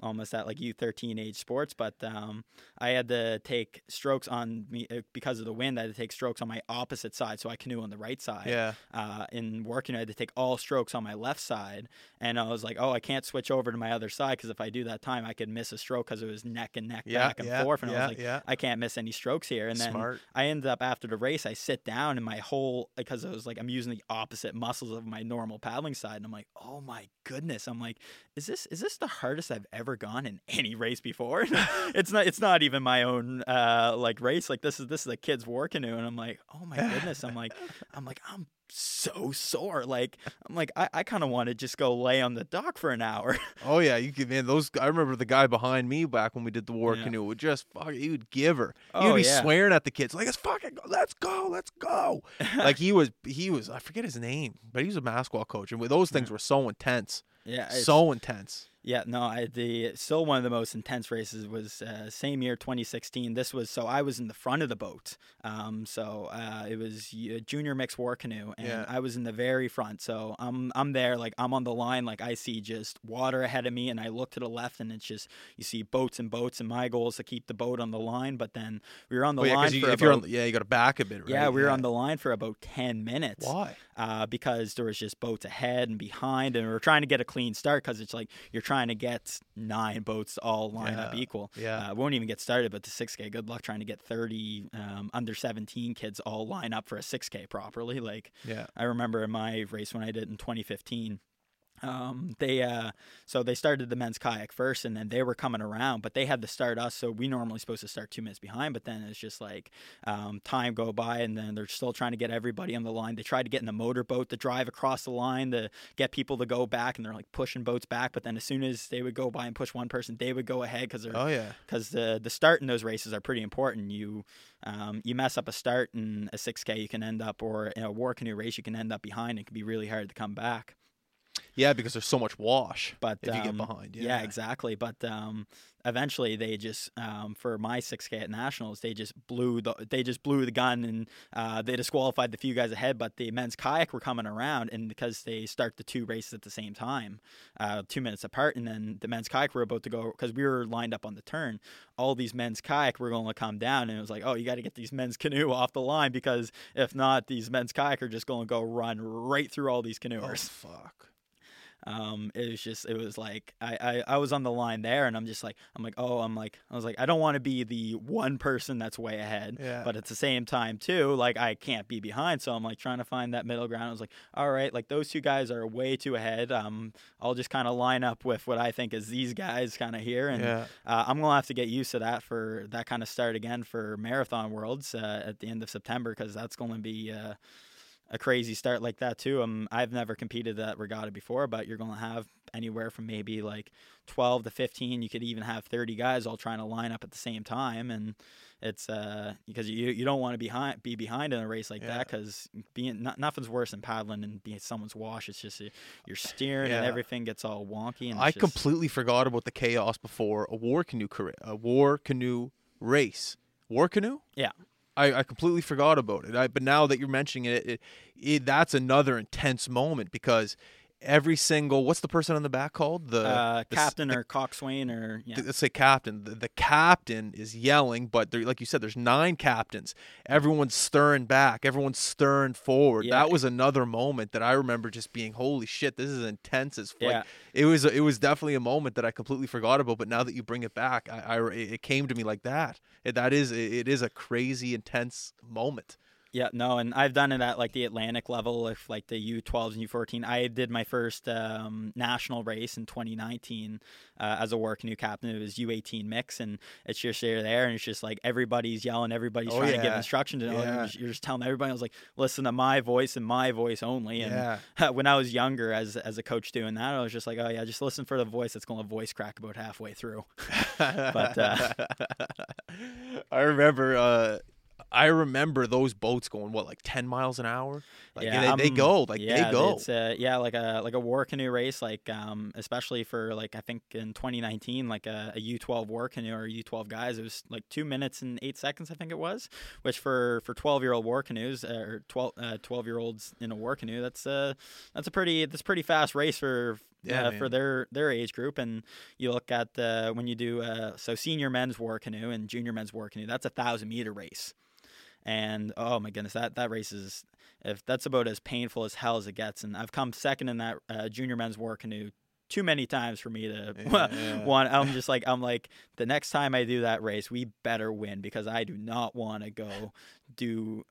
[SPEAKER 2] almost at like U13 age sports, but um, I had to take strokes on me uh, because of the wind. I had to take strokes on my opposite side, so I canoe on the right side.
[SPEAKER 1] Yeah.
[SPEAKER 2] Uh, in working, I had to take all strokes on my left side, and I was like, oh, I can't switch over to my other side because if I do that time, I could miss a stroke because it was neck and neck
[SPEAKER 1] yeah,
[SPEAKER 2] back and
[SPEAKER 1] yeah,
[SPEAKER 2] forth, and
[SPEAKER 1] yeah,
[SPEAKER 2] I was like,
[SPEAKER 1] yeah.
[SPEAKER 2] I can't miss any strokes here. And then
[SPEAKER 1] Smart.
[SPEAKER 2] I ended up after the race, I sit down and my whole because I was like, I'm using the opposite muscles of my normal paddling side, and I'm like, oh my goodness, I'm like, is this is this the hardest I've ever gone in any race before. it's not it's not even my own uh like race. Like this is this is a kid's war canoe, and I'm like, oh my goodness. I'm like I'm like I'm so sore. Like I'm like I, I kind of want to just go lay on the dock for an hour.
[SPEAKER 1] oh yeah, you could man. Those I remember the guy behind me back when we did the war
[SPEAKER 2] Yeah.
[SPEAKER 1] canoe would just fuck. He would give her. He
[SPEAKER 2] Oh,
[SPEAKER 1] would be
[SPEAKER 2] yeah.
[SPEAKER 1] swearing at the kids like, "Let's fucking go, let's go, let's go." like he was he was I forget his name, but he was a basketball coach, and those things were so intense,
[SPEAKER 2] yeah,
[SPEAKER 1] so intense.
[SPEAKER 2] Yeah, no, I the still one of the most intense races was uh, same year 2016. This was so I was in the front of the boat. Um, so uh, it was a junior mixed war canoe, and
[SPEAKER 1] Yeah.
[SPEAKER 2] I was in the very front. So I'm I'm there, like I'm on the line, like I see just water ahead of me, and I look to the left, and it's just you see boats and boats, and my goal is to keep the boat on the line. But then we were on the
[SPEAKER 1] Oh, yeah,
[SPEAKER 2] line
[SPEAKER 1] you,
[SPEAKER 2] for
[SPEAKER 1] if you're on, yeah, you got to back a bit, right?
[SPEAKER 2] yeah, we were on the line for about 10 minutes
[SPEAKER 1] Why?
[SPEAKER 2] uh, because there was just boats ahead and behind, and we are trying to get a clean start because it's like you're trying to get nine boats all line up equal.
[SPEAKER 1] yeah.
[SPEAKER 2] uh, won't even get started, but the 6K, good luck trying to get 30 um, under 17 kids all line up for a 6K properly. Like
[SPEAKER 1] Yeah.
[SPEAKER 2] I remember in my race when I did in 2015. Um, they uh, so they started the men's kayak first, and then they were coming around, but they had to start us. So we normally supposed to start two minutes behind, but then it's just like um, time go by, and then they're still trying to get everybody on the line. They tried to get in a motorboat to drive across the line to get people to go back, and they're like pushing boats back. But then as soon as they would go by and push one person, they would go ahead because they're
[SPEAKER 1] Oh yeah.
[SPEAKER 2] because the the start in those races are pretty important. You um, you mess up a start in a 6K, you can end up, or in a war canoe race, you can end up behind. and It can be really hard to come back.
[SPEAKER 1] Yeah, because there's so much wash.
[SPEAKER 2] But
[SPEAKER 1] if
[SPEAKER 2] um,
[SPEAKER 1] you get behind, yeah,
[SPEAKER 2] yeah exactly. But um, eventually they just um, for my 6k at nationals they just blew the they just blew the gun and uh, they disqualified the few guys ahead but the men's kayak were coming around and because they start the two races at the same time uh, two minutes apart and then the men's kayak were about to go because we were lined up on the turn all these men's kayak were going to come down and it was like oh you got to get these men's canoe off the line because if not these men's kayak are just going to go run right through all these canoers
[SPEAKER 1] oh, fuck
[SPEAKER 2] um, it was just it was like I, I I was on the line there and I'm just like I'm like oh I'm like I was like I don't want to be the one person that's way ahead
[SPEAKER 1] yeah.
[SPEAKER 2] but at the same time too like I can't be behind so I'm like trying to find that middle ground I was like all right like those two guys are way too ahead um I'll just kind of line up with what I think is these guys kind of here and
[SPEAKER 1] yeah.
[SPEAKER 2] uh, I'm gonna have to get used to that for that kind of start again for marathon worlds uh, at the end of September because that's going to be uh, a crazy start like that too. Um, I've never competed that regatta before, but you're going to have anywhere from maybe like 12 to 15. You could even have 30 guys all trying to line up at the same time, and it's uh because you you don't want to be behind be behind in a race like yeah. that because being not, nothing's worse than paddling and being someone's wash. It's just you're steering yeah. and everything gets all wonky. And
[SPEAKER 1] I
[SPEAKER 2] just...
[SPEAKER 1] completely forgot about the chaos before a war canoe career, a war canoe race. War canoe?
[SPEAKER 2] Yeah.
[SPEAKER 1] I, I completely forgot about it. I, but now that you're mentioning it, it, it, that's another intense moment because every single what's the person on the back called? The,
[SPEAKER 2] uh,
[SPEAKER 1] the
[SPEAKER 2] captain the, or coxswain or yeah.
[SPEAKER 1] let's say captain. The, the captain is yelling but there, like you said there's nine captains. Everyone's stirring back. Everyone's stirring forward. Yeah. that was another moment that i remember just being holy shit this is intense as like,
[SPEAKER 2] yeah.
[SPEAKER 1] it was it was definitely a moment that i completely forgot about but now that you bring it back i, I it came to me like that. It, that is it is a crazy intense moment
[SPEAKER 2] yeah, no, and I've done it at like the Atlantic level, if like the U12s and U14. I did my first um, national race in 2019 uh, as a war canoe captain. It was U18 mix, and it's just you're there, and it's just like everybody's yelling, everybody's oh, trying yeah. to give instructions, and yeah. you're, just, you're, just, telling everybody. I was like, listen to my voice and my voice only. And
[SPEAKER 1] yeah.
[SPEAKER 2] when I was younger, as as a coach doing that, I was just like, oh yeah, just listen for the voice that's going to voice crack about halfway through. but uh,
[SPEAKER 1] I remember. Uh, I remember those boats going what like ten miles an hour. Like yeah, they, they go like
[SPEAKER 2] yeah,
[SPEAKER 1] they go.
[SPEAKER 2] It's uh, yeah, like a like a war canoe race, like um, especially for like I think in 2019, like a a U12 war canoe or U12 guys, it was like two minutes and eight seconds, I think it was. Which for for 12 year old war canoes uh, or 12 uh, 12 year olds in a war canoe, that's uh that's a pretty that's a pretty fast race for yeah, uh, for their their age group. And you look at the when you do uh, so senior men's war canoe and junior men's war canoe, that's a thousand meter race. And oh my goodness, that that race is if that's about as painful as hell as it gets. And I've come second in that uh, junior men's war canoe too many times for me to yeah, want. I'm just like I'm like the next time I do that race, we better win because I do not want to go do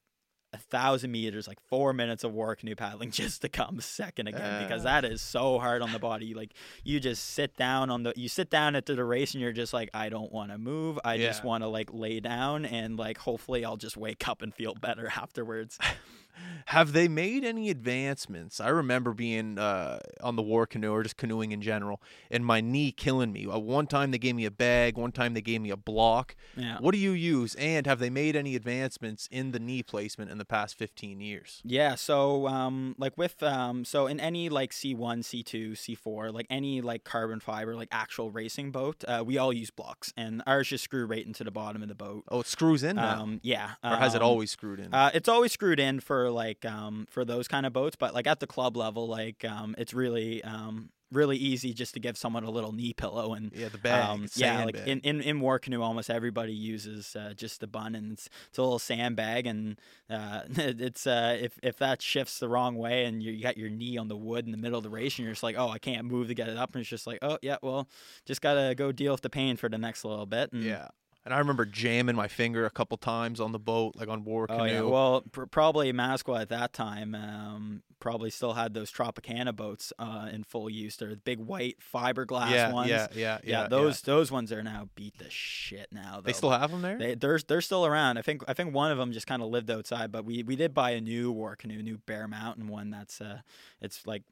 [SPEAKER 2] a thousand meters, like four minutes of war canoe paddling just to come second again uh. because that is so hard on the body. Like you just sit down on the you sit down into the race and you're just like, I don't want to move. I yeah. just want to like lay down and like hopefully I'll just wake up and feel better afterwards.
[SPEAKER 1] Have they made any advancements? I remember being uh, on the war canoe or just canoeing in general, and my knee killing me. Uh, one time they gave me a bag, one time they gave me a block.
[SPEAKER 2] Yeah.
[SPEAKER 1] What do you use? And have they made any advancements in the knee placement in the past 15 years?
[SPEAKER 2] Yeah. So, um, like with, um, so in any like C1, C2, C4, like any like carbon fiber, like actual racing boat, uh, we all use blocks, and ours just screw right into the bottom of the boat.
[SPEAKER 1] Oh, it screws in now.
[SPEAKER 2] Um, yeah.
[SPEAKER 1] Or has it um, always screwed in?
[SPEAKER 2] Uh, it's always screwed in for like um, for those kind of boats, but like at the club level, like um, it's really um, really easy just to give someone a little knee pillow and
[SPEAKER 1] yeah the bag um,
[SPEAKER 2] yeah like
[SPEAKER 1] bag.
[SPEAKER 2] in, in in war canoe almost everybody uses uh, just the bun and it's, it's a little sandbag and uh, it's uh, if if that shifts the wrong way and you got your knee on the wood in the middle of the race and you're just like oh I can't move to get it up and it's just like oh yeah well just gotta go deal with the pain for the next little bit and
[SPEAKER 1] yeah and I remember jamming my finger a couple times on the boat, like on war canoe. Oh, yeah.
[SPEAKER 2] Well, pr- probably Maskwa at that time um, probably still had those Tropicana boats uh, in full use. They're the big white fiberglass
[SPEAKER 1] yeah,
[SPEAKER 2] ones.
[SPEAKER 1] Yeah, yeah, yeah.
[SPEAKER 2] yeah those yeah. those ones are now beat the shit now. Though.
[SPEAKER 1] They still have them there.
[SPEAKER 2] They, they're they're still around. I think I think one of them just kind of lived outside, but we we did buy a new war canoe, new Bear Mountain one. That's uh, it's like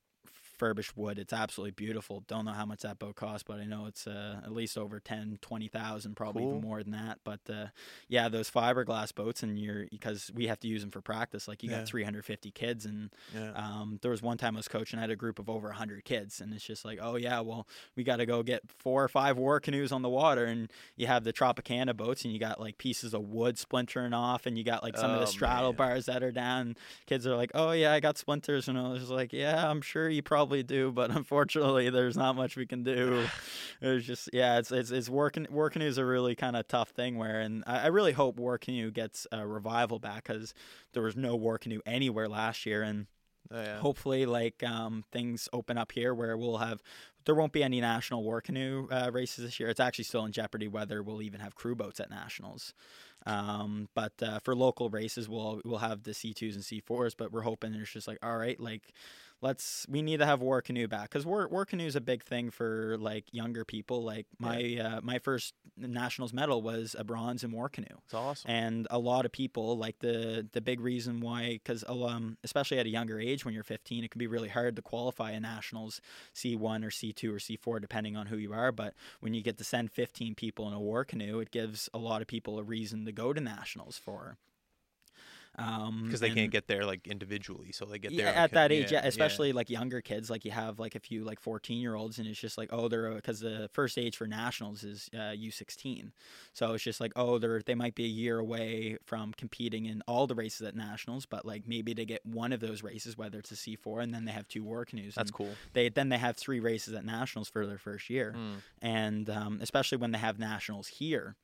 [SPEAKER 2] furbished wood. It's absolutely beautiful. Don't know how much that boat cost, but I know it's uh, at least over 10, 20,000, probably cool. even more than that. But uh, yeah, those fiberglass boats, and you're because we have to use them for practice. Like you yeah. got 350 kids, and yeah. um, there was one time I was coaching, I had a group of over 100 kids, and it's just like, oh yeah, well we got to go get four or five war canoes on the water, and you have the Tropicana boats, and you got like pieces of wood splintering off, and you got like some oh, of the oh, straddle man. bars that are down. Kids are like, oh yeah, I got splinters, and I was like, yeah, I'm sure you probably do, but unfortunately, there's not much we can do. It was just yeah, it's it's, it's working. Canoe is a really kind of tough thing where, and I, I really hope war canoe gets a revival back because there was no war canoe anywhere last year, and Oh, yeah. Hopefully, like um, things open up here where we'll have there won't be any national war canoe uh, races this year. It's actually still in jeopardy whether we'll even have crew boats at nationals. Um, but uh, for local races, we'll we'll have the C2s and C4s. But we're hoping it's just like all right, like let's we need to have war canoe back because war, war canoe is a big thing for like younger people. Like my yeah. uh, my first nationals medal was a bronze in war canoe.
[SPEAKER 1] It's awesome.
[SPEAKER 2] And a lot of people like the the big reason why because um, especially at a younger age when you're 15 it can be really hard to qualify a nationals c1 or c2 or c4 depending on who you are. But when you get to send 15 people in a war canoe it gives a lot of people a reason to go to nationals for
[SPEAKER 1] because um, they can't get there like individually, so they get
[SPEAKER 2] yeah,
[SPEAKER 1] there
[SPEAKER 2] at that age. Yeah, especially yeah. like younger kids. Like you have like a few like fourteen year olds, and it's just like oh they're because the first age for nationals is uh, U sixteen, so it's just like oh they're they might be a year away from competing in all the races at nationals, but like maybe they get one of those races, whether it's a C four, and then they have two war canoes.
[SPEAKER 1] That's cool.
[SPEAKER 2] They then they have three races at nationals for their first year, mm. and um, especially when they have nationals here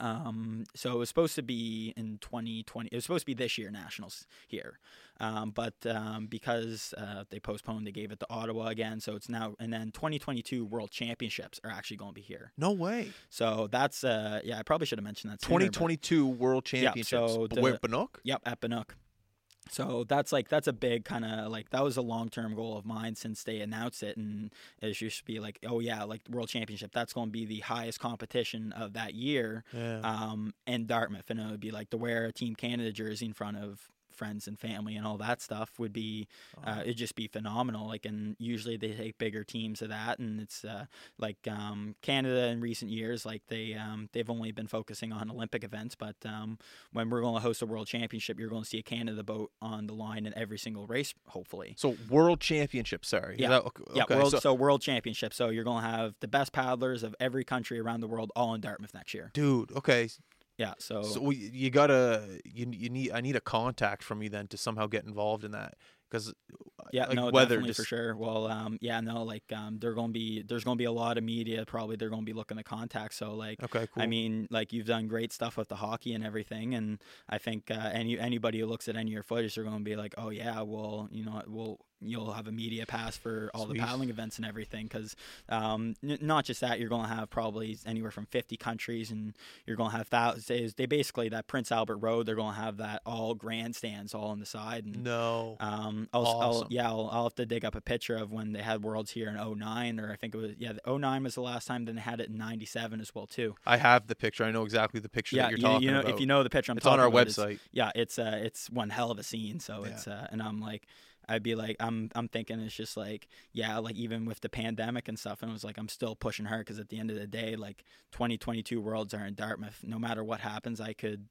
[SPEAKER 2] um, so it was supposed to be in 2020. It was supposed to be this year nationals here, um, but um, because uh, they postponed, they gave it to Ottawa again. So it's now and then 2022 World Championships are actually going to be here.
[SPEAKER 1] No way.
[SPEAKER 2] So that's uh, yeah. I probably should have mentioned that.
[SPEAKER 1] Sooner, 2022 World Championships. Yeah, so the, where Banook?
[SPEAKER 2] Yep, at Banook. So that's like that's a big kind of like that was a long term goal of mine since they announced it, and it used to be like, oh yeah, like World Championship, that's going to be the highest competition of that year, yeah. um, in Dartmouth, and it would be like to wear a Team Canada jersey in front of friends and family and all that stuff would be uh, it'd just be phenomenal like and usually they take bigger teams of that and it's uh, like um, Canada in recent years like they um, they've only been focusing on Olympic events but um, when we're going to host a world championship you're going to see a Canada boat on the line in every single race hopefully.
[SPEAKER 1] So world championship sorry.
[SPEAKER 2] Yeah, that, okay. yeah world, so, so world championship so you're going to have the best paddlers of every country around the world all in Dartmouth next year.
[SPEAKER 1] Dude okay
[SPEAKER 2] yeah, so
[SPEAKER 1] so we, you gotta you you need I need a contact from you then to somehow get involved in that because
[SPEAKER 2] yeah, like no, definitely just... for sure. Well, um, yeah, no, like um, they're gonna be there's gonna be a lot of media. Probably they're gonna be looking to contact. So like,
[SPEAKER 1] okay, cool.
[SPEAKER 2] I mean, like you've done great stuff with the hockey and everything, and I think uh, any anybody who looks at any of your footage, they're gonna be like, oh yeah, well, you know, we'll you'll have a media pass for all Sweet. the paddling events and everything because um, n- not just that you're going to have probably anywhere from 50 countries and you're going to have thousands they basically that prince albert road they're going to have that all grandstands all on the side and
[SPEAKER 1] no
[SPEAKER 2] um I'll, awesome. I'll yeah I'll, I'll, have to dig up a picture of when they had worlds here in 09 or i think it was yeah 09 was the last time then they had it in 97 as well too
[SPEAKER 1] i have the picture i know exactly the picture
[SPEAKER 2] yeah,
[SPEAKER 1] that you're
[SPEAKER 2] you,
[SPEAKER 1] talking
[SPEAKER 2] you know,
[SPEAKER 1] about
[SPEAKER 2] if you know the picture i'm
[SPEAKER 1] it's
[SPEAKER 2] talking
[SPEAKER 1] on our
[SPEAKER 2] about,
[SPEAKER 1] website
[SPEAKER 2] it's, yeah it's uh it's one hell of a scene so yeah. it's uh and i'm like I'd be like, I'm, I'm thinking it's just like, yeah, like even with the pandemic and stuff, and it was like, I'm still pushing hard because at the end of the day, like 2022 Worlds are in Dartmouth. No matter what happens, I could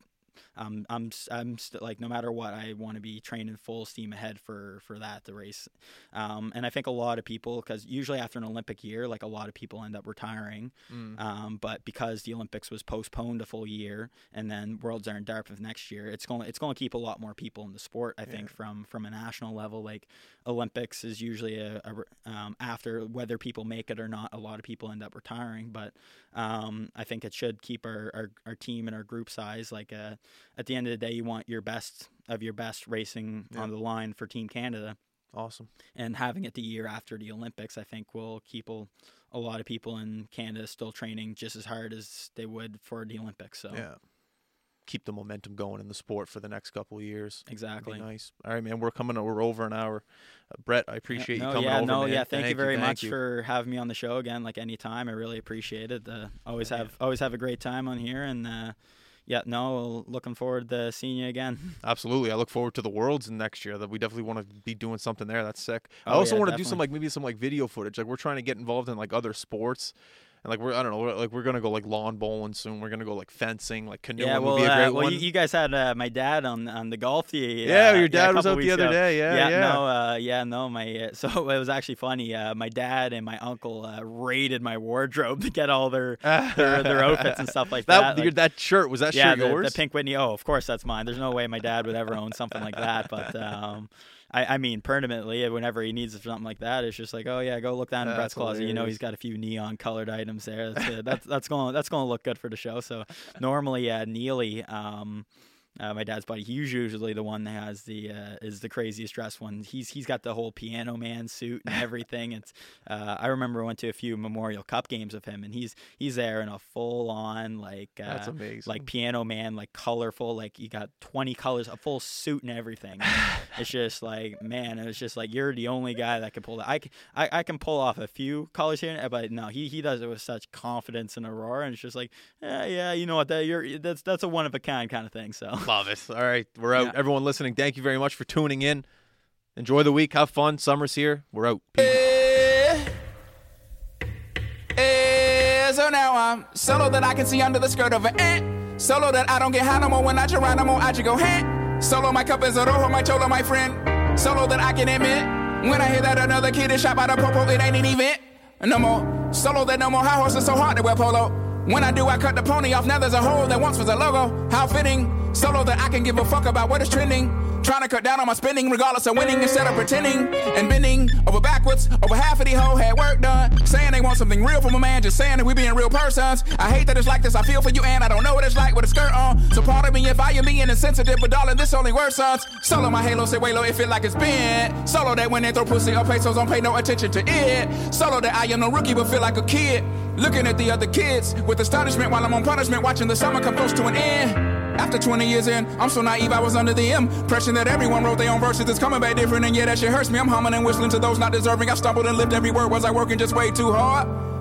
[SPEAKER 2] um, I'm I'm st- like no matter what, I want to be training full steam ahead for for that the race. Um, and I think a lot of people, because usually after an Olympic year, like a lot of people end up retiring. Mm. Um, but because the Olympics was postponed a full year, and then Worlds are in Dartmouth next year, it's going it's going to keep a lot more people in the sport. I think from from a national level, like Olympics is usually a, a um, after whether people make it or not, a lot of people end up retiring. But um, I think it should keep our, our, our team and our group size like a, at the end of the day, you want your best of your best racing yeah. on the line for Team Canada.
[SPEAKER 1] Awesome.
[SPEAKER 2] And having it the year after the Olympics, I think will keep a, a lot of people in Canada still training just as hard as they would for the Olympics. So
[SPEAKER 1] yeah, keep the momentum going in the sport for the next couple of years.
[SPEAKER 2] Exactly.
[SPEAKER 1] Nice. All right, man. We're coming. We're over an hour. Uh, Bret, I appreciate
[SPEAKER 2] yeah,
[SPEAKER 1] you coming
[SPEAKER 2] yeah,
[SPEAKER 1] over.
[SPEAKER 2] No,
[SPEAKER 1] man.
[SPEAKER 2] yeah. Thank,
[SPEAKER 1] thank
[SPEAKER 2] you very
[SPEAKER 1] you,
[SPEAKER 2] much
[SPEAKER 1] you.
[SPEAKER 2] for having me on the show again. Like anytime, I really appreciate it. Uh, always yeah, have always have a great time on here, and uh, yeah, no, looking forward to seeing you again.
[SPEAKER 1] Absolutely, I look forward to the Worlds next year. That we definitely want to be doing something there. That's sick.
[SPEAKER 2] Oh,
[SPEAKER 1] I also
[SPEAKER 2] yeah,
[SPEAKER 1] want to do some like maybe some like video footage. Like we're trying to get involved in like other sports. And like we're I don't know we're, like we're gonna go like lawn bowling soon. We're gonna go like fencing, like canoeing
[SPEAKER 2] yeah, well,
[SPEAKER 1] would be a great
[SPEAKER 2] uh, well,
[SPEAKER 1] one.
[SPEAKER 2] you, you guys had uh, my dad on on the golf tee.
[SPEAKER 1] yeah,
[SPEAKER 2] uh,
[SPEAKER 1] your dad was
[SPEAKER 2] couple
[SPEAKER 1] out the other
[SPEAKER 2] ago.
[SPEAKER 1] day. Yeah, yeah.
[SPEAKER 2] no, uh, yeah, no. My uh, so it was actually funny. Uh, my dad and my uncle uh, raided my wardrobe to get all their their, their outfits and stuff like
[SPEAKER 1] that.
[SPEAKER 2] that.
[SPEAKER 1] your- that shirt was that
[SPEAKER 2] yeah,
[SPEAKER 1] shirt
[SPEAKER 2] the,
[SPEAKER 1] yours?
[SPEAKER 2] the pink Whitney. Oh, of course that's mine. There's no way my dad would ever own something like that. But um, I, I mean, permanently, whenever he needs something like that, it's just like, oh yeah, go look down in
[SPEAKER 1] Bret's
[SPEAKER 2] closet. You know, he's got a few neon colored items there. That's uh, that's that's going that's going to look good for the show. So normally, uh, Neely. Um, uh, my dad's buddy. He's usually the one that has the uh, is the craziest dressed one. He's he's got the whole piano man suit and everything. It's uh, I remember I went to a few Memorial Cup games of him, and he's he's there in a full on like uh,
[SPEAKER 1] That's amazing.
[SPEAKER 2] like piano man, like colorful, like you got twenty colors, a full suit and everything. it's just like man, it's just like you're the only guy that can pull that. I can I, I can pull off a few colors here, but no, he he does it with such confidence and aurora, and it's just like yeah yeah, you know what that you're that's that's a one of a kind kind of thing. So.
[SPEAKER 1] Love it. All right, we're out.
[SPEAKER 2] Yeah.
[SPEAKER 1] Everyone listening, thank you very much for tuning in. Enjoy the week. Have fun. Summer's here. We're out. Peace.
[SPEAKER 3] Eh, eh, so now I'm solo that I can see under the skirt of an ant. Solo that I don't get high no more when I Geronimo, I just go hand. Solo my cup is a rojo, my cholo, my friend. Solo that I can admit. When I hear that another kid is shot by the popo, it ain't an event. No more solo that no more high horses so hard to wear polo. When I do, I cut the pony off. Now there's a hole that once was a logo. How fitting. Solo that I can give a fuck about what is trending. Trying to cut down on my spending regardless of winning instead of pretending and bending over backwards. Over half of the whole had work done. Saying they want something real from a man, just saying that we being real persons. I hate that it's like this. I feel for you and I don't know what it's like with a skirt on. So pardon me if I am being insensitive, but darling, this only worse sons. Solo my halo, say way low, it feel like it's been. Solo that when they throw pussy or pesos, don't pay no attention to it. Solo that I am no rookie, but feel like a kid. Looking at the other kids with astonishment while I'm on punishment, watching the summer come close to an end. After 20 years in, I'm so naive I was under the impression that everyone wrote their own verses. It's coming back different, and yeah, that shit hurts me. I'm humming and whistling to those not deserving. I stumbled and lived every word. Was I working just way too hard?